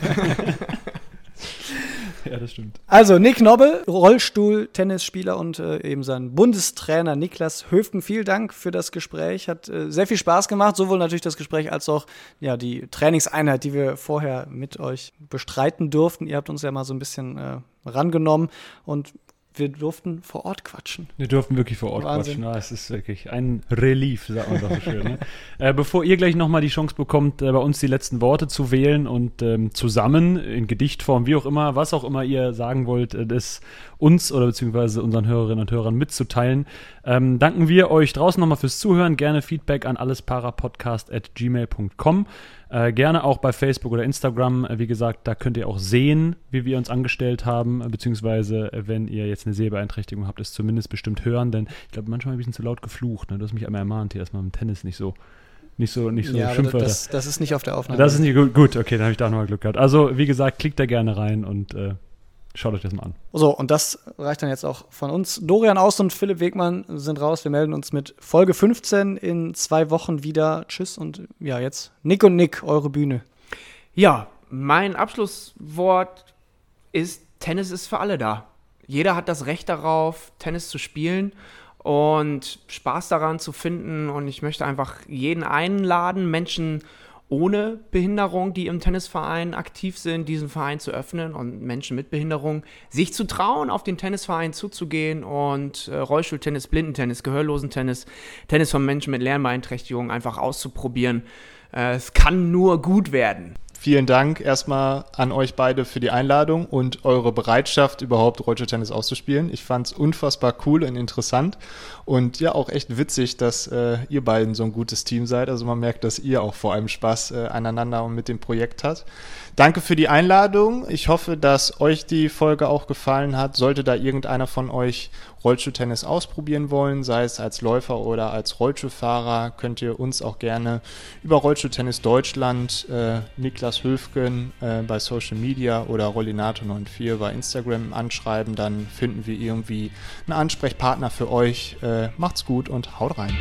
Speaker 5: ja, das stimmt.
Speaker 4: Also, Nick Nobbe, Rollstuhl-Tennisspieler und äh, eben sein Bundestrainer Niklas Höfgen. Vielen Dank für das Gespräch. Hat äh, sehr viel Spaß gemacht. Sowohl natürlich das Gespräch als auch ja, die Trainingseinheit, die wir vorher mit euch bestreiten durften. Ihr habt uns ja mal so ein bisschen äh, rangenommen und wir durften vor Ort quatschen.
Speaker 5: Wir durften wirklich vor Ort Wahnsinn. quatschen. Ja, es ist wirklich ein Relief, sagt man doch so schön. Ne? äh, bevor ihr gleich nochmal die Chance bekommt, äh, bei uns die letzten Worte zu wählen und ähm, zusammen in Gedichtform, wie auch immer, was auch immer ihr sagen wollt, äh, das uns oder beziehungsweise unseren Hörerinnen und Hörern mitzuteilen, ähm, danken wir euch draußen nochmal fürs Zuhören. Gerne Feedback an allesparapodcast.gmail.com. Äh, gerne auch bei Facebook oder Instagram. Äh, wie gesagt, da könnt ihr auch sehen, wie wir uns angestellt haben, äh, beziehungsweise äh, wenn ihr jetzt eine Sehbeeinträchtigung habt, es zumindest bestimmt hören, denn ich glaube, manchmal ein bisschen zu laut geflucht. Ne? Du hast mich einmal ermahnt hier, dass man im Tennis nicht so nicht so, nicht so
Speaker 4: ja, Das, das ist nicht auf der Aufnahme.
Speaker 5: Das ist nicht gut. Gut, okay, dann habe ich da nochmal Glück gehabt. Also, wie gesagt, klickt da gerne rein und äh, Schaut euch das mal an.
Speaker 4: So, und das reicht dann jetzt auch von uns. Dorian Aus und Philipp Wegmann sind raus. Wir melden uns mit Folge 15 in zwei Wochen wieder. Tschüss und ja, jetzt Nick und Nick, eure Bühne.
Speaker 1: Ja, mein Abschlusswort ist, Tennis ist für alle da. Jeder hat das Recht darauf, Tennis zu spielen und Spaß daran zu finden. Und ich möchte einfach jeden einladen, Menschen ohne Behinderung, die im Tennisverein aktiv sind, diesen Verein zu öffnen und Menschen mit Behinderung sich zu trauen, auf den Tennisverein zuzugehen und äh, Rollstuhltennis, Blindentennis, Gehörlosentennis, Tennis von Menschen mit Lernbeeinträchtigungen einfach auszuprobieren. Äh, es kann nur gut werden.
Speaker 2: Vielen Dank erstmal an euch beide für die Einladung und eure Bereitschaft, überhaupt Rollstuhltennis auszuspielen. Ich fand es unfassbar cool und interessant und ja auch echt witzig, dass äh, ihr beiden so ein gutes Team seid. Also man merkt, dass ihr auch vor allem Spaß äh, aneinander und mit dem Projekt habt. Danke für die Einladung. Ich hoffe, dass euch die Folge auch gefallen hat. Sollte da irgendeiner von euch Rollstuhltennis ausprobieren wollen, sei es als Läufer oder als Rollstuhlfahrer, könnt ihr uns auch gerne über Rollstuhltennis Deutschland, äh, Niklas Höfgen äh, bei Social Media oder Rollinato94 bei Instagram anschreiben. Dann finden wir irgendwie einen Ansprechpartner für euch. Äh, macht's gut und haut rein.